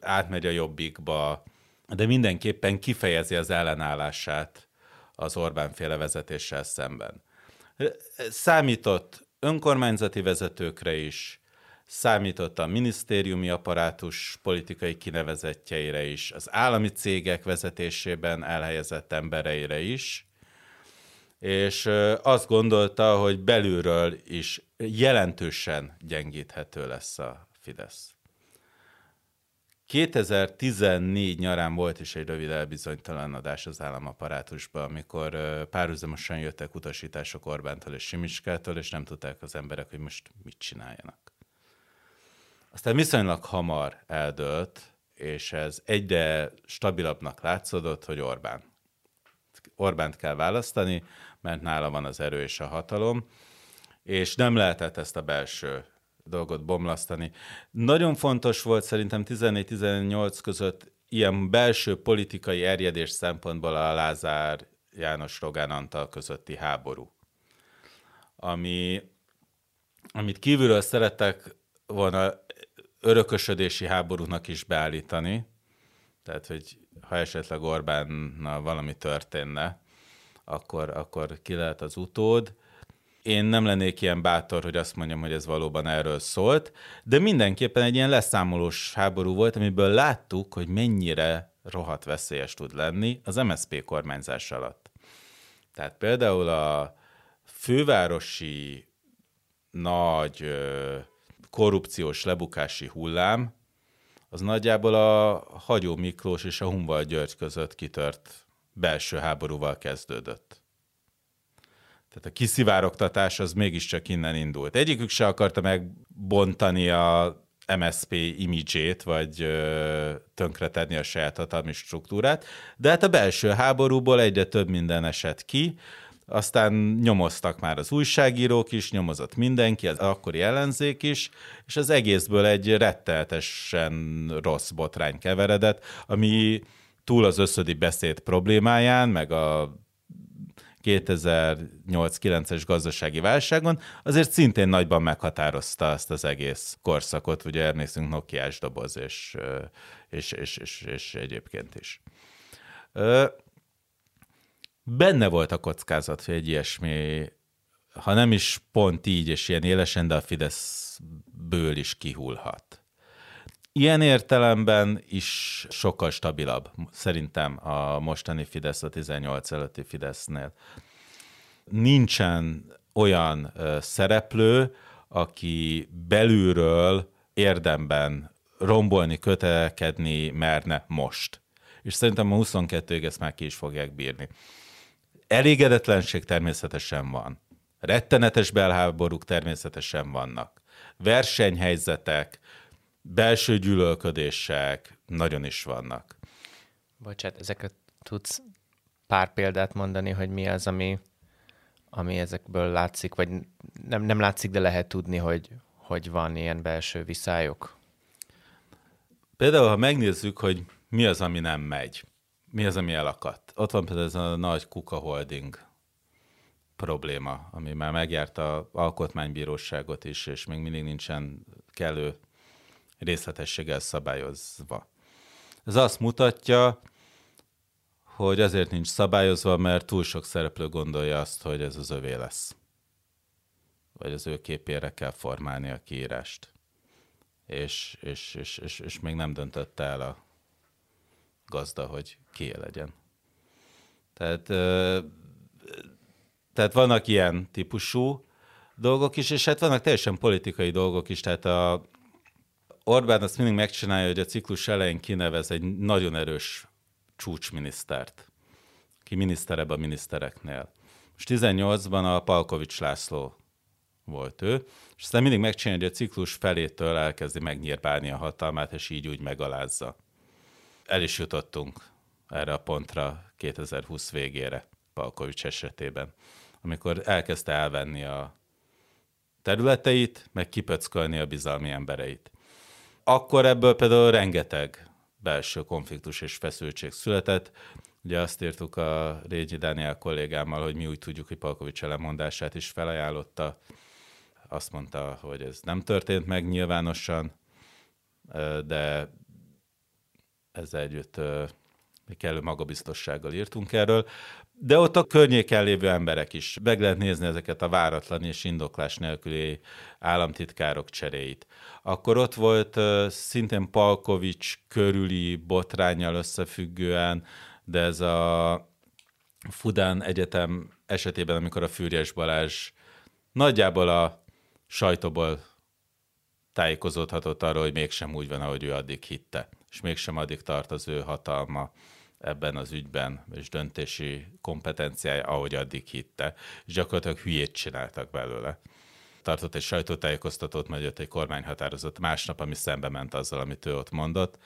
átmegy a jobbikba, de mindenképpen kifejezi az ellenállását az Orbán féle vezetéssel szemben. Számított önkormányzati vezetőkre is, számított a minisztériumi apparátus politikai kinevezettjeire is, az állami cégek vezetésében elhelyezett embereire is, és azt gondolta, hogy belülről is jelentősen gyengíthető lesz a Fidesz. 2014 nyarán volt is egy rövid elbizonytalanodás az államaparátusban, amikor párhuzamosan jöttek utasítások Orbántól és Simicskától, és nem tudták az emberek, hogy most mit csináljanak. Aztán viszonylag hamar eldőlt, és ez egyre stabilabbnak látszódott, hogy Orbán. Orbánt kell választani, mert nála van az erő és a hatalom, és nem lehetett ezt a belső dolgot bomlasztani. Nagyon fontos volt szerintem 14-18 között ilyen belső politikai erjedés szempontból a Lázár János Rogán Antal közötti háború, ami, amit kívülről szerettek volna örökösödési háborúnak is beállítani, tehát, hogy ha esetleg Orbánnal valami történne, akkor, akkor ki lehet az utód. Én nem lennék ilyen bátor, hogy azt mondjam, hogy ez valóban erről szólt, de mindenképpen egy ilyen leszámolós háború volt, amiből láttuk, hogy mennyire rohadt veszélyes tud lenni az MSZP kormányzás alatt. Tehát például a fővárosi nagy korrupciós lebukási hullám, az nagyjából a Hagyó Miklós és a Humval György között kitört belső háborúval kezdődött. Tehát a kiszivárogtatás az mégiscsak innen indult. Egyikük se akarta megbontani a MSP imidzsét, vagy ö, tönkretenni a saját hatalmi struktúrát, de hát a belső háborúból egyre több minden esett ki. Aztán nyomoztak már az újságírók is, nyomozott mindenki, az akkori ellenzék is, és az egészből egy retteltesen rossz botrány keveredett, ami túl az összödi beszéd problémáján, meg a 2008-9-es gazdasági válságon, azért szintén nagyban meghatározta azt az egész korszakot, ugye emlékszünk Nokiás doboz, és, és, és, és, és egyébként is. Benne volt a kockázat, hogy egy ilyesmi, ha nem is pont így és ilyen élesen, de a Fideszből is kihullhat. Ilyen értelemben is sokkal stabilabb, szerintem a mostani Fidesz a 18 előtti Fidesznél. Nincsen olyan szereplő, aki belülről érdemben rombolni, kötelkedni merne most. És szerintem a 22-ig ezt már ki is fogják bírni. Elégedetlenség természetesen van. Rettenetes belháborúk természetesen vannak. Versenyhelyzetek, belső gyűlölködések nagyon is vannak. Bocsát, ezeket tudsz pár példát mondani, hogy mi az, ami, ami ezekből látszik, vagy nem, nem látszik, de lehet tudni, hogy, hogy van ilyen belső viszályok? Például, ha megnézzük, hogy mi az, ami nem megy, mi az, ami elakadt. Ott van például ez a nagy Kuka Holding probléma, ami már megjárta alkotmánybíróságot is, és még mindig nincsen kellő részletességgel szabályozva. Ez azt mutatja, hogy azért nincs szabályozva, mert túl sok szereplő gondolja azt, hogy ez az övé lesz. Vagy az ő képére kell formálni a kiírást. És, és, és, és, és még nem döntötte el a gazda, hogy ki legyen. Tehát, tehát vannak ilyen típusú dolgok is, és hát vannak teljesen politikai dolgok is, tehát a, Orbán azt mindig megcsinálja, hogy a ciklus elején kinevez egy nagyon erős csúcsminisztert, ki miniszterebb a minisztereknél. Most 18-ban a Palkovics László volt ő, és aztán mindig megcsinálja, hogy a ciklus felétől elkezdi megnyírbálni a hatalmát, és így úgy megalázza. El is jutottunk erre a pontra 2020 végére Palkovics esetében, amikor elkezdte elvenni a területeit, meg kipöckölni a bizalmi embereit akkor ebből például rengeteg belső konfliktus és feszültség született. Ugye azt írtuk a Régi Dániel kollégámmal, hogy mi úgy tudjuk, hogy Palkovics lemondását is felajánlotta. Azt mondta, hogy ez nem történt meg nyilvánosan, de ezzel együtt kellő magabiztossággal írtunk erről de ott a környéken lévő emberek is. Meg lehet nézni ezeket a váratlan és indoklás nélküli államtitkárok cseréit. Akkor ott volt szintén Palkovics körüli botrányjal összefüggően, de ez a Fudán Egyetem esetében, amikor a Fűrjes Balázs nagyjából a sajtóból tájékozódhatott arról, hogy mégsem úgy van, ahogy ő addig hitte, és mégsem addig tart az ő hatalma ebben az ügyben, és döntési kompetenciája, ahogy addig hitte, és gyakorlatilag hülyét csináltak belőle. Tartott egy sajtótájékoztatót, majd jött egy kormányhatározat másnap, ami szembe ment azzal, amit ő ott mondott.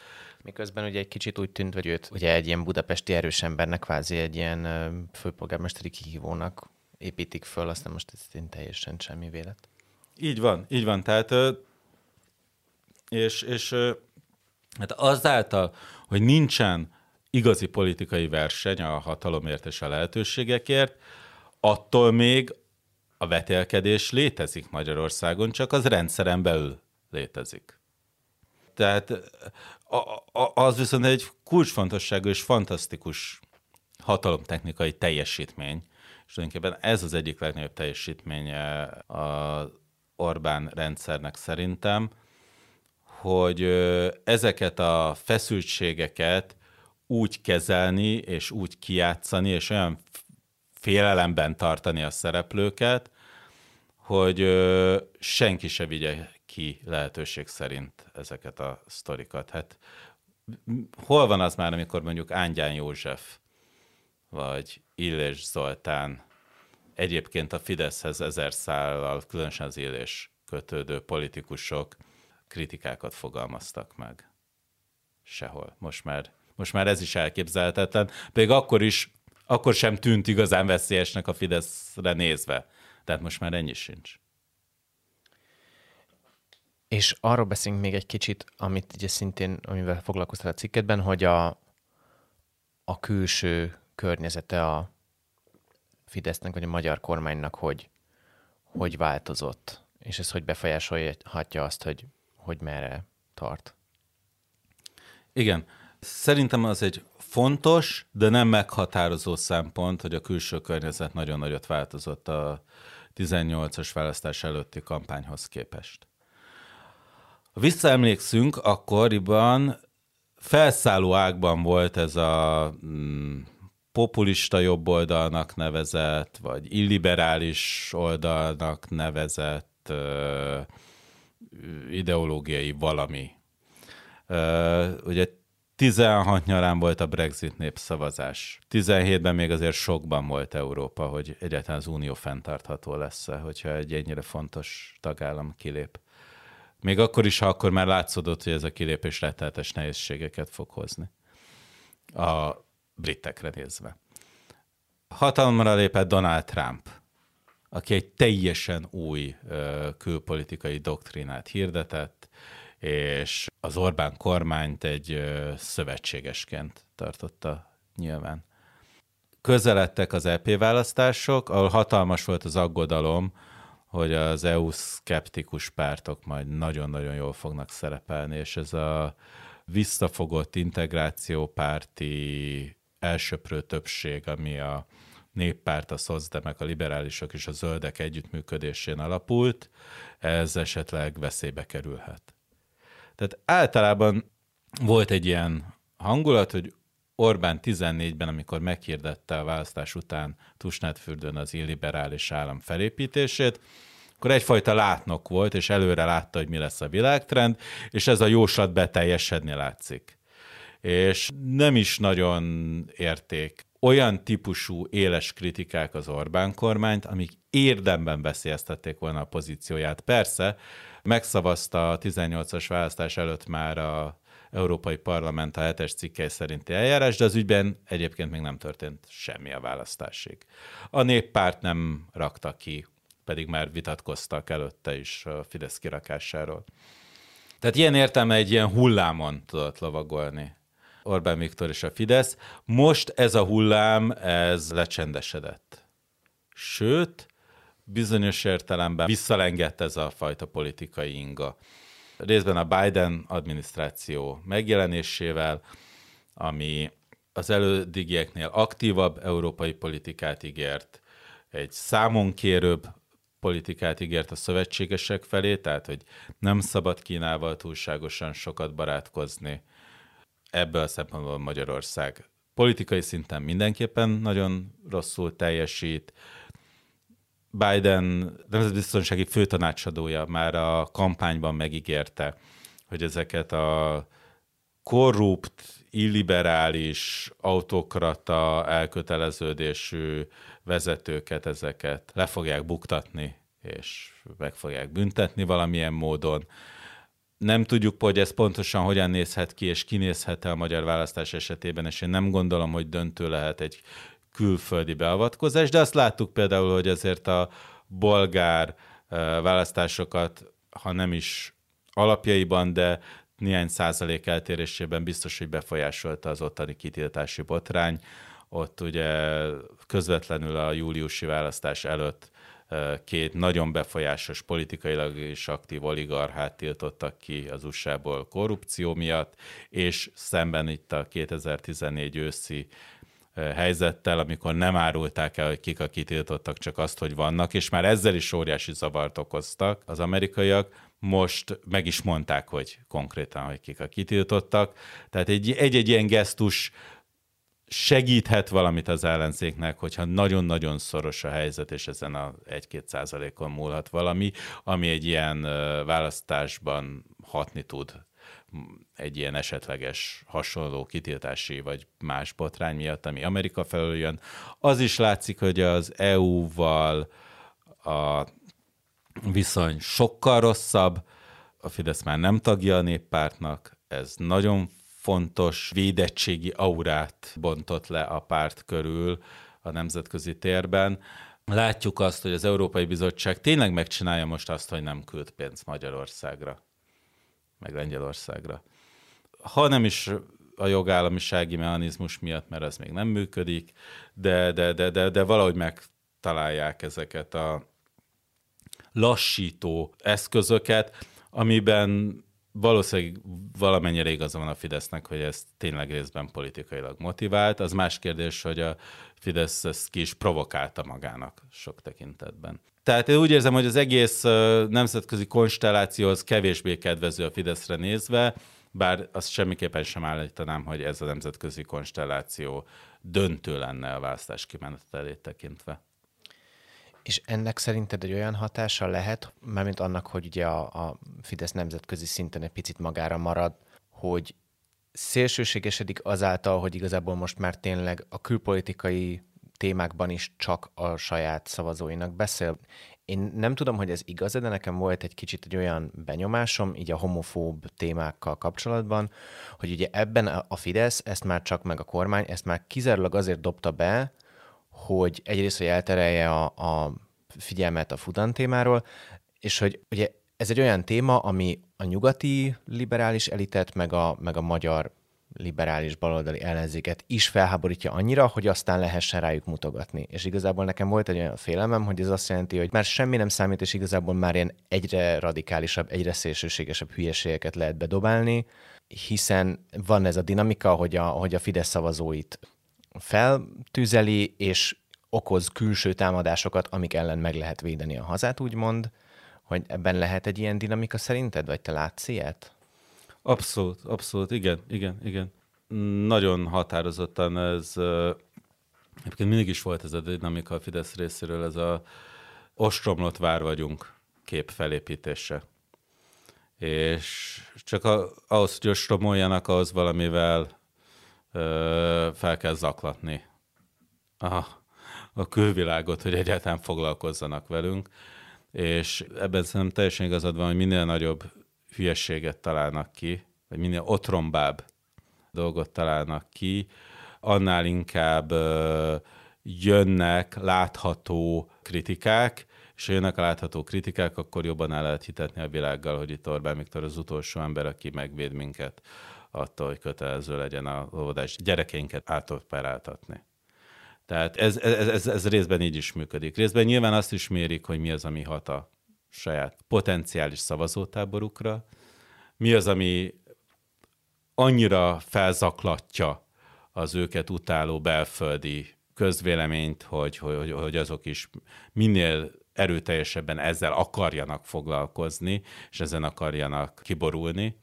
Miközben ugye egy kicsit úgy tűnt, hogy őt ugye egy ilyen budapesti erős embernek, kvázi egy ilyen főpolgármesteri kihívónak építik föl, aztán most ez teljesen semmi vélet. Így van, így van. Tehát és, és hát azáltal, hogy nincsen igazi politikai verseny a hatalomért és a lehetőségekért, attól még a vetélkedés létezik Magyarországon, csak az rendszeren belül létezik. Tehát az viszont egy kulcsfontosságú és fantasztikus hatalomtechnikai teljesítmény, és tulajdonképpen ez az egyik legnagyobb teljesítménye a Orbán rendszernek szerintem, hogy ezeket a feszültségeket úgy kezelni, és úgy kiátszani, és olyan félelemben tartani a szereplőket, hogy senki se vigye ki lehetőség szerint ezeket a sztorikat. Hát hol van az már, amikor mondjuk Ángyán József, vagy Illés Zoltán egyébként a Fideszhez ezer szállal, különösen az Illés kötődő politikusok kritikákat fogalmaztak meg. Sehol. Most már most már ez is elképzelhetetlen. Pedig akkor is akkor sem tűnt igazán veszélyesnek a Fideszre nézve. Tehát most már ennyi sincs. És arról beszélünk még egy kicsit, amit ugye szintén, amivel foglalkoztál a cikketben, hogy a, a külső környezete a Fidesznek, vagy a magyar kormánynak, hogy, hogy változott, és ez hogy befolyásolhatja azt, hogy, hogy merre tart. Igen. Szerintem az egy fontos, de nem meghatározó szempont, hogy a külső környezet nagyon nagyot változott a 18-as választás előtti kampányhoz képest. Ha visszaemlékszünk, akkoriban felszálló ágban volt ez a mm, populista jobboldalnak nevezett, vagy illiberális oldalnak nevezett ö, ideológiai valami. Ö, ugye 16 nyarán volt a Brexit népszavazás. 17-ben még azért sokban volt Európa, hogy egyáltalán az unió fenntartható lesz-e, hogyha egy ennyire fontos tagállam kilép. Még akkor is, ha akkor már látszódott, hogy ez a kilépés retteltes nehézségeket fog hozni. A britekre nézve. Hatalomra lépett Donald Trump, aki egy teljesen új külpolitikai doktrinát hirdetett, és az Orbán kormányt egy szövetségesként tartotta nyilván. Közeledtek az EP választások, ahol hatalmas volt az aggodalom, hogy az EU szkeptikus pártok majd nagyon-nagyon jól fognak szerepelni, és ez a visszafogott integrációpárti elsöprő többség, ami a néppárt, a szozdemek, a liberálisok és a zöldek együttműködésén alapult, ez esetleg veszélybe kerülhet. Tehát általában volt egy ilyen hangulat, hogy Orbán 14-ben, amikor meghirdette a választás után Tusnádfürdőn az illiberális állam felépítését, akkor egyfajta látnok volt, és előre látta, hogy mi lesz a világtrend, és ez a jóslat beteljesedni látszik. És nem is nagyon érték olyan típusú éles kritikák az Orbán kormányt, amik érdemben veszélyeztették volna a pozícióját. Persze, megszavazta a 18-as választás előtt már a Európai Parlament a hetes cikkely szerinti eljárás, de az ügyben egyébként még nem történt semmi a választásig. A néppárt nem rakta ki, pedig már vitatkoztak előtte is a Fidesz kirakásáról. Tehát ilyen értelme egy ilyen hullámon tudott lovagolni Orbán Viktor és a Fidesz. Most ez a hullám, ez lecsendesedett. Sőt, bizonyos értelemben visszalengett ez a fajta politikai inga részben a Biden adminisztráció megjelenésével, ami az elődigieknél aktívabb európai politikát ígért, egy számonkérőbb politikát ígért a szövetségesek felé, tehát hogy nem szabad Kínával túlságosan sokat barátkozni. Ebből a szempontból Magyarország politikai szinten mindenképpen nagyon rosszul teljesít, Biden nemzetbiztonsági főtanácsadója már a kampányban megígérte, hogy ezeket a korrupt, illiberális, autokrata elköteleződésű vezetőket, ezeket le fogják buktatni, és meg fogják büntetni valamilyen módon. Nem tudjuk, hogy ez pontosan hogyan nézhet ki, és kinézhet a magyar választás esetében, és én nem gondolom, hogy döntő lehet egy külföldi beavatkozás, de azt láttuk például, hogy azért a bolgár választásokat, ha nem is alapjaiban, de néhány százalék eltérésében biztos, hogy befolyásolta az ottani kitiltási botrány. Ott ugye közvetlenül a júliusi választás előtt két nagyon befolyásos politikailag és aktív oligarchát tiltottak ki az USA-ból korrupció miatt, és szemben itt a 2014 őszi helyzettel, amikor nem árulták el, hogy kik a kitiltottak, csak azt, hogy vannak, és már ezzel is óriási zavart okoztak az amerikaiak, most meg is mondták, hogy konkrétan, hogy kik a kitiltottak. Tehát egy-egy ilyen gesztus segíthet valamit az ellenzéknek, hogyha nagyon-nagyon szoros a helyzet, és ezen a 1-2 százalékon múlhat valami, ami egy ilyen választásban hatni tud egy ilyen esetleges hasonló kitiltási vagy más botrány miatt, ami Amerika felől jön. Az is látszik, hogy az EU-val a viszony sokkal rosszabb, a Fidesz már nem tagja a néppártnak, ez nagyon fontos védettségi aurát bontott le a párt körül a nemzetközi térben. Látjuk azt, hogy az Európai Bizottság tényleg megcsinálja most azt, hogy nem küld pénzt Magyarországra, meg Lengyelországra. Ha nem is a jogállamisági mechanizmus miatt, mert ez még nem működik, de, de, de, de, de valahogy megtalálják ezeket a lassító eszközöket, amiben valószínűleg valamennyire igaza van a Fidesznek, hogy ez tényleg részben politikailag motivált. Az más kérdés, hogy a Fidesz ezt ki is provokálta magának sok tekintetben. Tehát én úgy érzem, hogy az egész nemzetközi konstellációhoz kevésbé kedvező a Fideszre nézve, bár azt semmiképpen sem állítanám, hogy ez a nemzetközi konstelláció döntő lenne a választás kimenetelét tekintve. És ennek szerinted egy olyan hatása lehet, mármint annak, hogy ugye a, a Fidesz nemzetközi szinten egy picit magára marad, hogy szélsőségesedik azáltal, hogy igazából most már tényleg a külpolitikai témákban is csak a saját szavazóinak beszél. Én nem tudom, hogy ez igaz, de nekem volt egy kicsit egy olyan benyomásom, így a homofób témákkal kapcsolatban, hogy ugye ebben a Fidesz ezt már csak meg a kormány, ezt már kizárólag azért dobta be, hogy egyrészt, hogy elterelje a, a figyelmet a Fudan témáról, és hogy ugye ez egy olyan téma, ami a nyugati liberális elitet, meg a, meg a magyar liberális baloldali ellenzéket is felháborítja annyira, hogy aztán lehessen rájuk mutogatni. És igazából nekem volt egy olyan félelmem, hogy ez azt jelenti, hogy már semmi nem számít, és igazából már ilyen egyre radikálisabb, egyre szélsőségesebb hülyeségeket lehet bedobálni, hiszen van ez a dinamika, hogy a, hogy a Fidesz szavazóit feltűzeli, és okoz külső támadásokat, amik ellen meg lehet védeni a hazát, úgymond, hogy ebben lehet egy ilyen dinamika szerinted, vagy te látsz ilyet? Abszolút, abszolút, igen, igen, igen. Nagyon határozottan ez, egyébként mindig is volt ez a dinamika a Fidesz részéről, ez a ostromlott vár vagyunk kép felépítése. És csak a, ahhoz, hogy ostromoljanak, ahhoz valamivel ö, fel kell zaklatni a, a külvilágot, hogy egyáltalán foglalkozzanak velünk. És ebben szerintem teljesen igazad van, hogy minél nagyobb hülyességet találnak ki, vagy minél otrombább dolgot találnak ki, annál inkább jönnek látható kritikák, és ha jönnek a látható kritikák, akkor jobban el lehet hitetni a világgal, hogy itt Orbán Viktor az utolsó ember, aki megvéd minket attól, hogy kötelező legyen a óvodás gyerekeinket átoperáltatni. Tehát ez, ez, ez, ez részben így is működik. Részben nyilván azt is mérik, hogy mi az, ami hat a saját potenciális szavazótáborukra, mi az, ami annyira felzaklatja az őket utáló belföldi közvéleményt, hogy, hogy, hogy azok is minél erőteljesebben ezzel akarjanak foglalkozni, és ezen akarjanak kiborulni,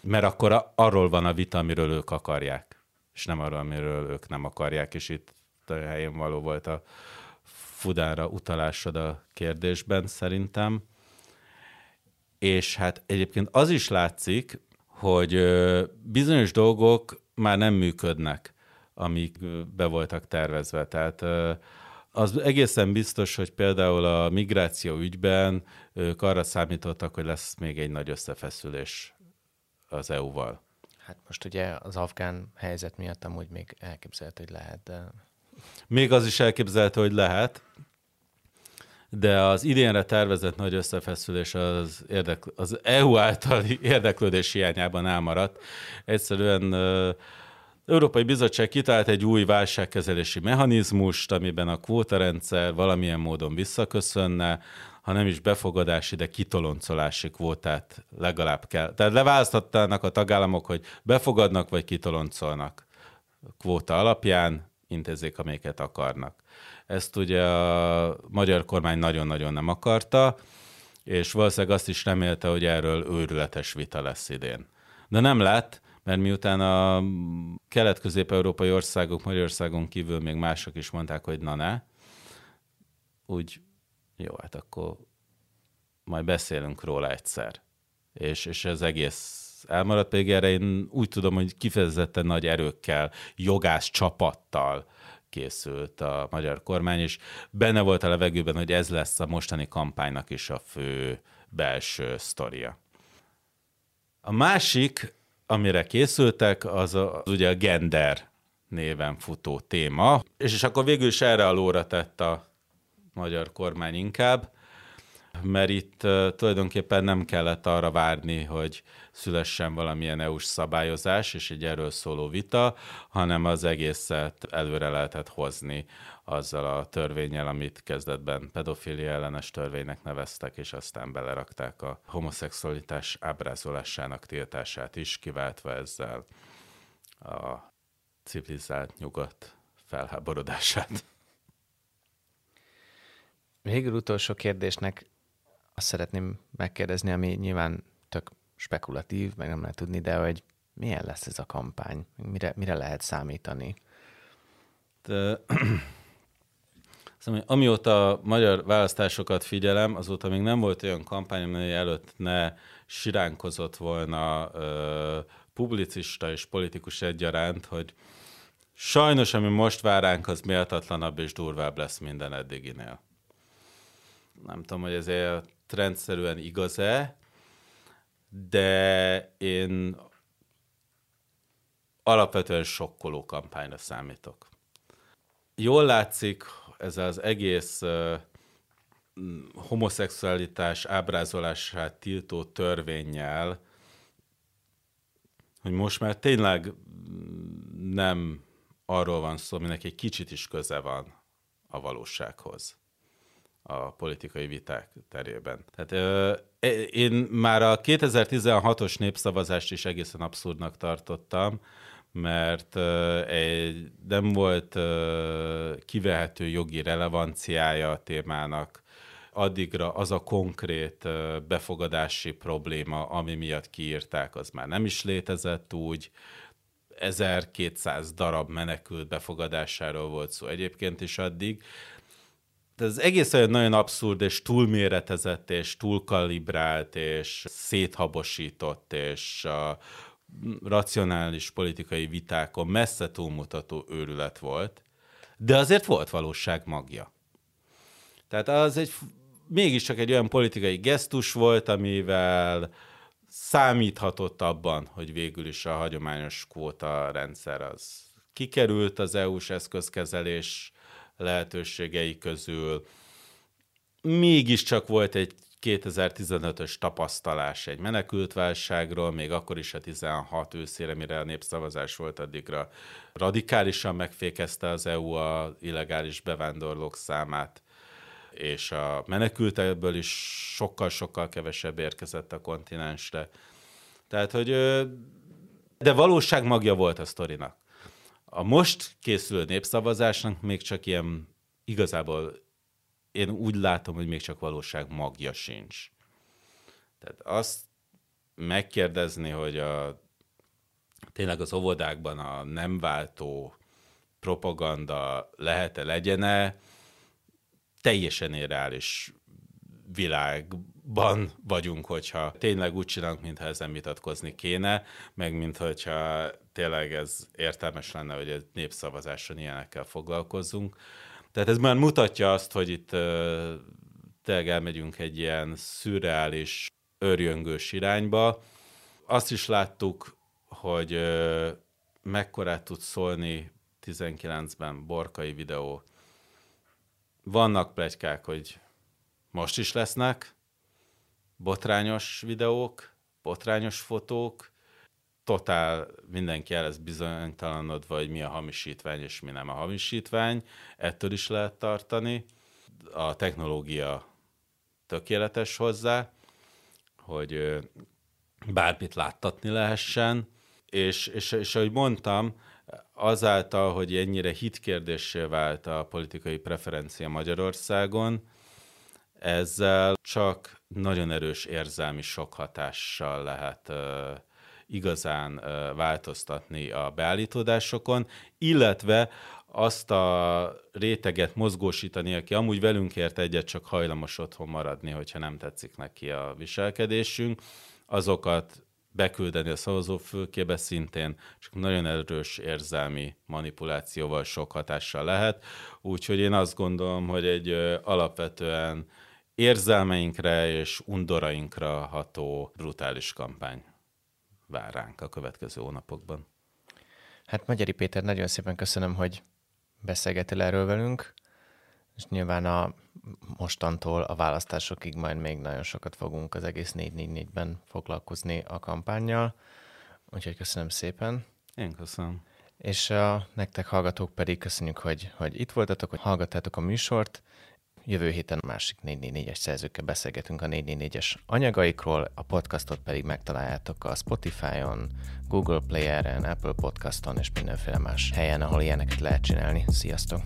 mert akkor arról van a vita, amiről ők akarják, és nem arról, amiről ők nem akarják, és itt a helyén való volt a Fudára utalásod a kérdésben szerintem és hát egyébként az is látszik, hogy bizonyos dolgok már nem működnek, amik be voltak tervezve. Tehát az egészen biztos, hogy például a migráció ügyben ők arra számítottak, hogy lesz még egy nagy összefeszülés az EU-val. Hát most ugye az afgán helyzet miatt amúgy még elképzelhető, hogy lehet, de... Még az is elképzelhető, hogy lehet, de az idénre tervezett nagy összefeszülés az, érdek, az EU általi érdeklődés hiányában elmaradt. Egyszerűen Európai Bizottság kitalált egy új válságkezelési mechanizmust, amiben a kvótarendszer valamilyen módon visszaköszönne, ha nem is befogadási, de kitoloncolási kvótát legalább kell. Tehát leválasztottának a tagállamok, hogy befogadnak vagy kitoloncolnak kvóta alapján, intézzék, amelyiket akarnak. Ezt ugye a magyar kormány nagyon-nagyon nem akarta, és valószínűleg azt is remélte, hogy erről őrületes vita lesz idén. De nem lett, mert miután a kelet-közép-európai országok Magyarországon kívül még mások is mondták, hogy na ne, úgy jó, hát akkor majd beszélünk róla egyszer. És, és ez egész elmaradt, pedig erre én úgy tudom, hogy kifejezetten nagy erőkkel, jogász csapattal készült a magyar kormány, és benne volt a levegőben, hogy ez lesz a mostani kampánynak is a fő belső sztoria. A másik, amire készültek, az, a, az ugye a gender néven futó téma, és, és akkor végül is erre a lóra tett a magyar kormány inkább, mert itt tulajdonképpen nem kellett arra várni, hogy szülessen valamilyen EU-s szabályozás és egy erről szóló vita, hanem az egészet előre lehetett hozni azzal a törvényel, amit kezdetben pedofilia ellenes törvénynek neveztek, és aztán belerakták a homoszexualitás ábrázolásának tiltását is, kiváltva ezzel a civilizált nyugat felháborodását. Végül utolsó kérdésnek azt szeretném megkérdezni, ami nyilván tök spekulatív, meg nem lehet tudni, de hogy milyen lesz ez a kampány? Mire, mire lehet számítani? De, szóval, amióta magyar választásokat figyelem, azóta még nem volt olyan kampány, amely előtt ne siránkozott volna ö, publicista és politikus egyaránt, hogy sajnos, ami most vár ránk, az méltatlanabb és durvább lesz minden eddiginél. Nem tudom, hogy ezért rendszerűen igaz-e, de én alapvetően sokkoló kampányra számítok. Jól látszik ez az egész uh, homoszexualitás ábrázolását tiltó törvényjel, hogy most már tényleg nem arról van szó, aminek egy kicsit is köze van a valósághoz a politikai viták terében. Tehát ö, én már a 2016-os népszavazást is egészen abszurdnak tartottam, mert ö, egy, nem volt ö, kivehető jogi relevanciája a témának, addigra az a konkrét befogadási probléma, ami miatt kiírták, az már nem is létezett úgy. 1200 darab menekült befogadásáról volt szó egyébként is addig, de az egész olyan nagyon abszurd, és túlméretezett, és túlkalibrált, és széthabosított, és a racionális politikai vitákon messze túlmutató őrület volt, de azért volt valóság magja. Tehát az egy mégiscsak egy olyan politikai gesztus volt, amivel számíthatott abban, hogy végül is a hagyományos kvóta rendszer az kikerült az EU-s eszközkezelés lehetőségei közül. Mégiscsak volt egy 2015-ös tapasztalás egy menekültválságról, még akkor is a 16 őszére, mire a népszavazás volt, addigra radikálisan megfékezte az EU a illegális bevándorlók számát, és a menekültekből is sokkal-sokkal kevesebb érkezett a kontinensre. Tehát, hogy de valóság magja volt a sztorinak. A most készülő népszavazásnak még csak ilyen, igazából én úgy látom, hogy még csak valóság magja sincs. Tehát azt megkérdezni, hogy a, tényleg az óvodákban a nem váltó propaganda lehet-e legyene, teljesen irreális világban vagyunk, hogyha tényleg úgy csinálunk, mintha ezen vitatkozni kéne, meg mintha tényleg ez értelmes lenne, hogy egy népszavazáson ilyenekkel foglalkozzunk. Tehát ez már mutatja azt, hogy itt tényleg elmegyünk egy ilyen szürreális, örjöngős irányba. Azt is láttuk, hogy mekkorát tud szólni 19-ben borkai videó. Vannak plegykák, hogy most is lesznek botrányos videók, botrányos fotók, totál mindenki el lesz bizonytalanodva, hogy mi a hamisítvány és mi nem a hamisítvány. Ettől is lehet tartani. A technológia tökéletes hozzá, hogy bármit láttatni lehessen, és, és, és ahogy mondtam, azáltal, hogy ennyire hitkérdésé vált a politikai preferencia Magyarországon, ezzel csak nagyon erős érzelmi sok hatással lehet igazán változtatni a beállítódásokon, illetve azt a réteget mozgósítani, aki amúgy velünk ért egyet, csak hajlamos otthon maradni, hogyha nem tetszik neki a viselkedésünk, azokat beküldeni a szavazófülkébe szintén csak nagyon erős érzelmi manipulációval sok hatással lehet. Úgyhogy én azt gondolom, hogy egy alapvetően érzelmeinkre és undorainkra ható brutális kampány vár ránk a következő hónapokban. Hát Magyari Péter, nagyon szépen köszönöm, hogy beszélgetél erről velünk, és nyilván a mostantól a választásokig majd még nagyon sokat fogunk az egész 444-ben foglalkozni a kampányjal, úgyhogy köszönöm szépen. Én köszönöm. És a nektek hallgatók pedig köszönjük, hogy, hogy itt voltatok, hogy hallgattátok a műsort. Jövő héten a másik 444-es szerzőkkel beszélgetünk a 444-es anyagaikról, a podcastot pedig megtaláljátok a Spotify-on, Google Player-en, Apple Podcaston és mindenféle más helyen, ahol ilyeneket lehet csinálni. Sziasztok!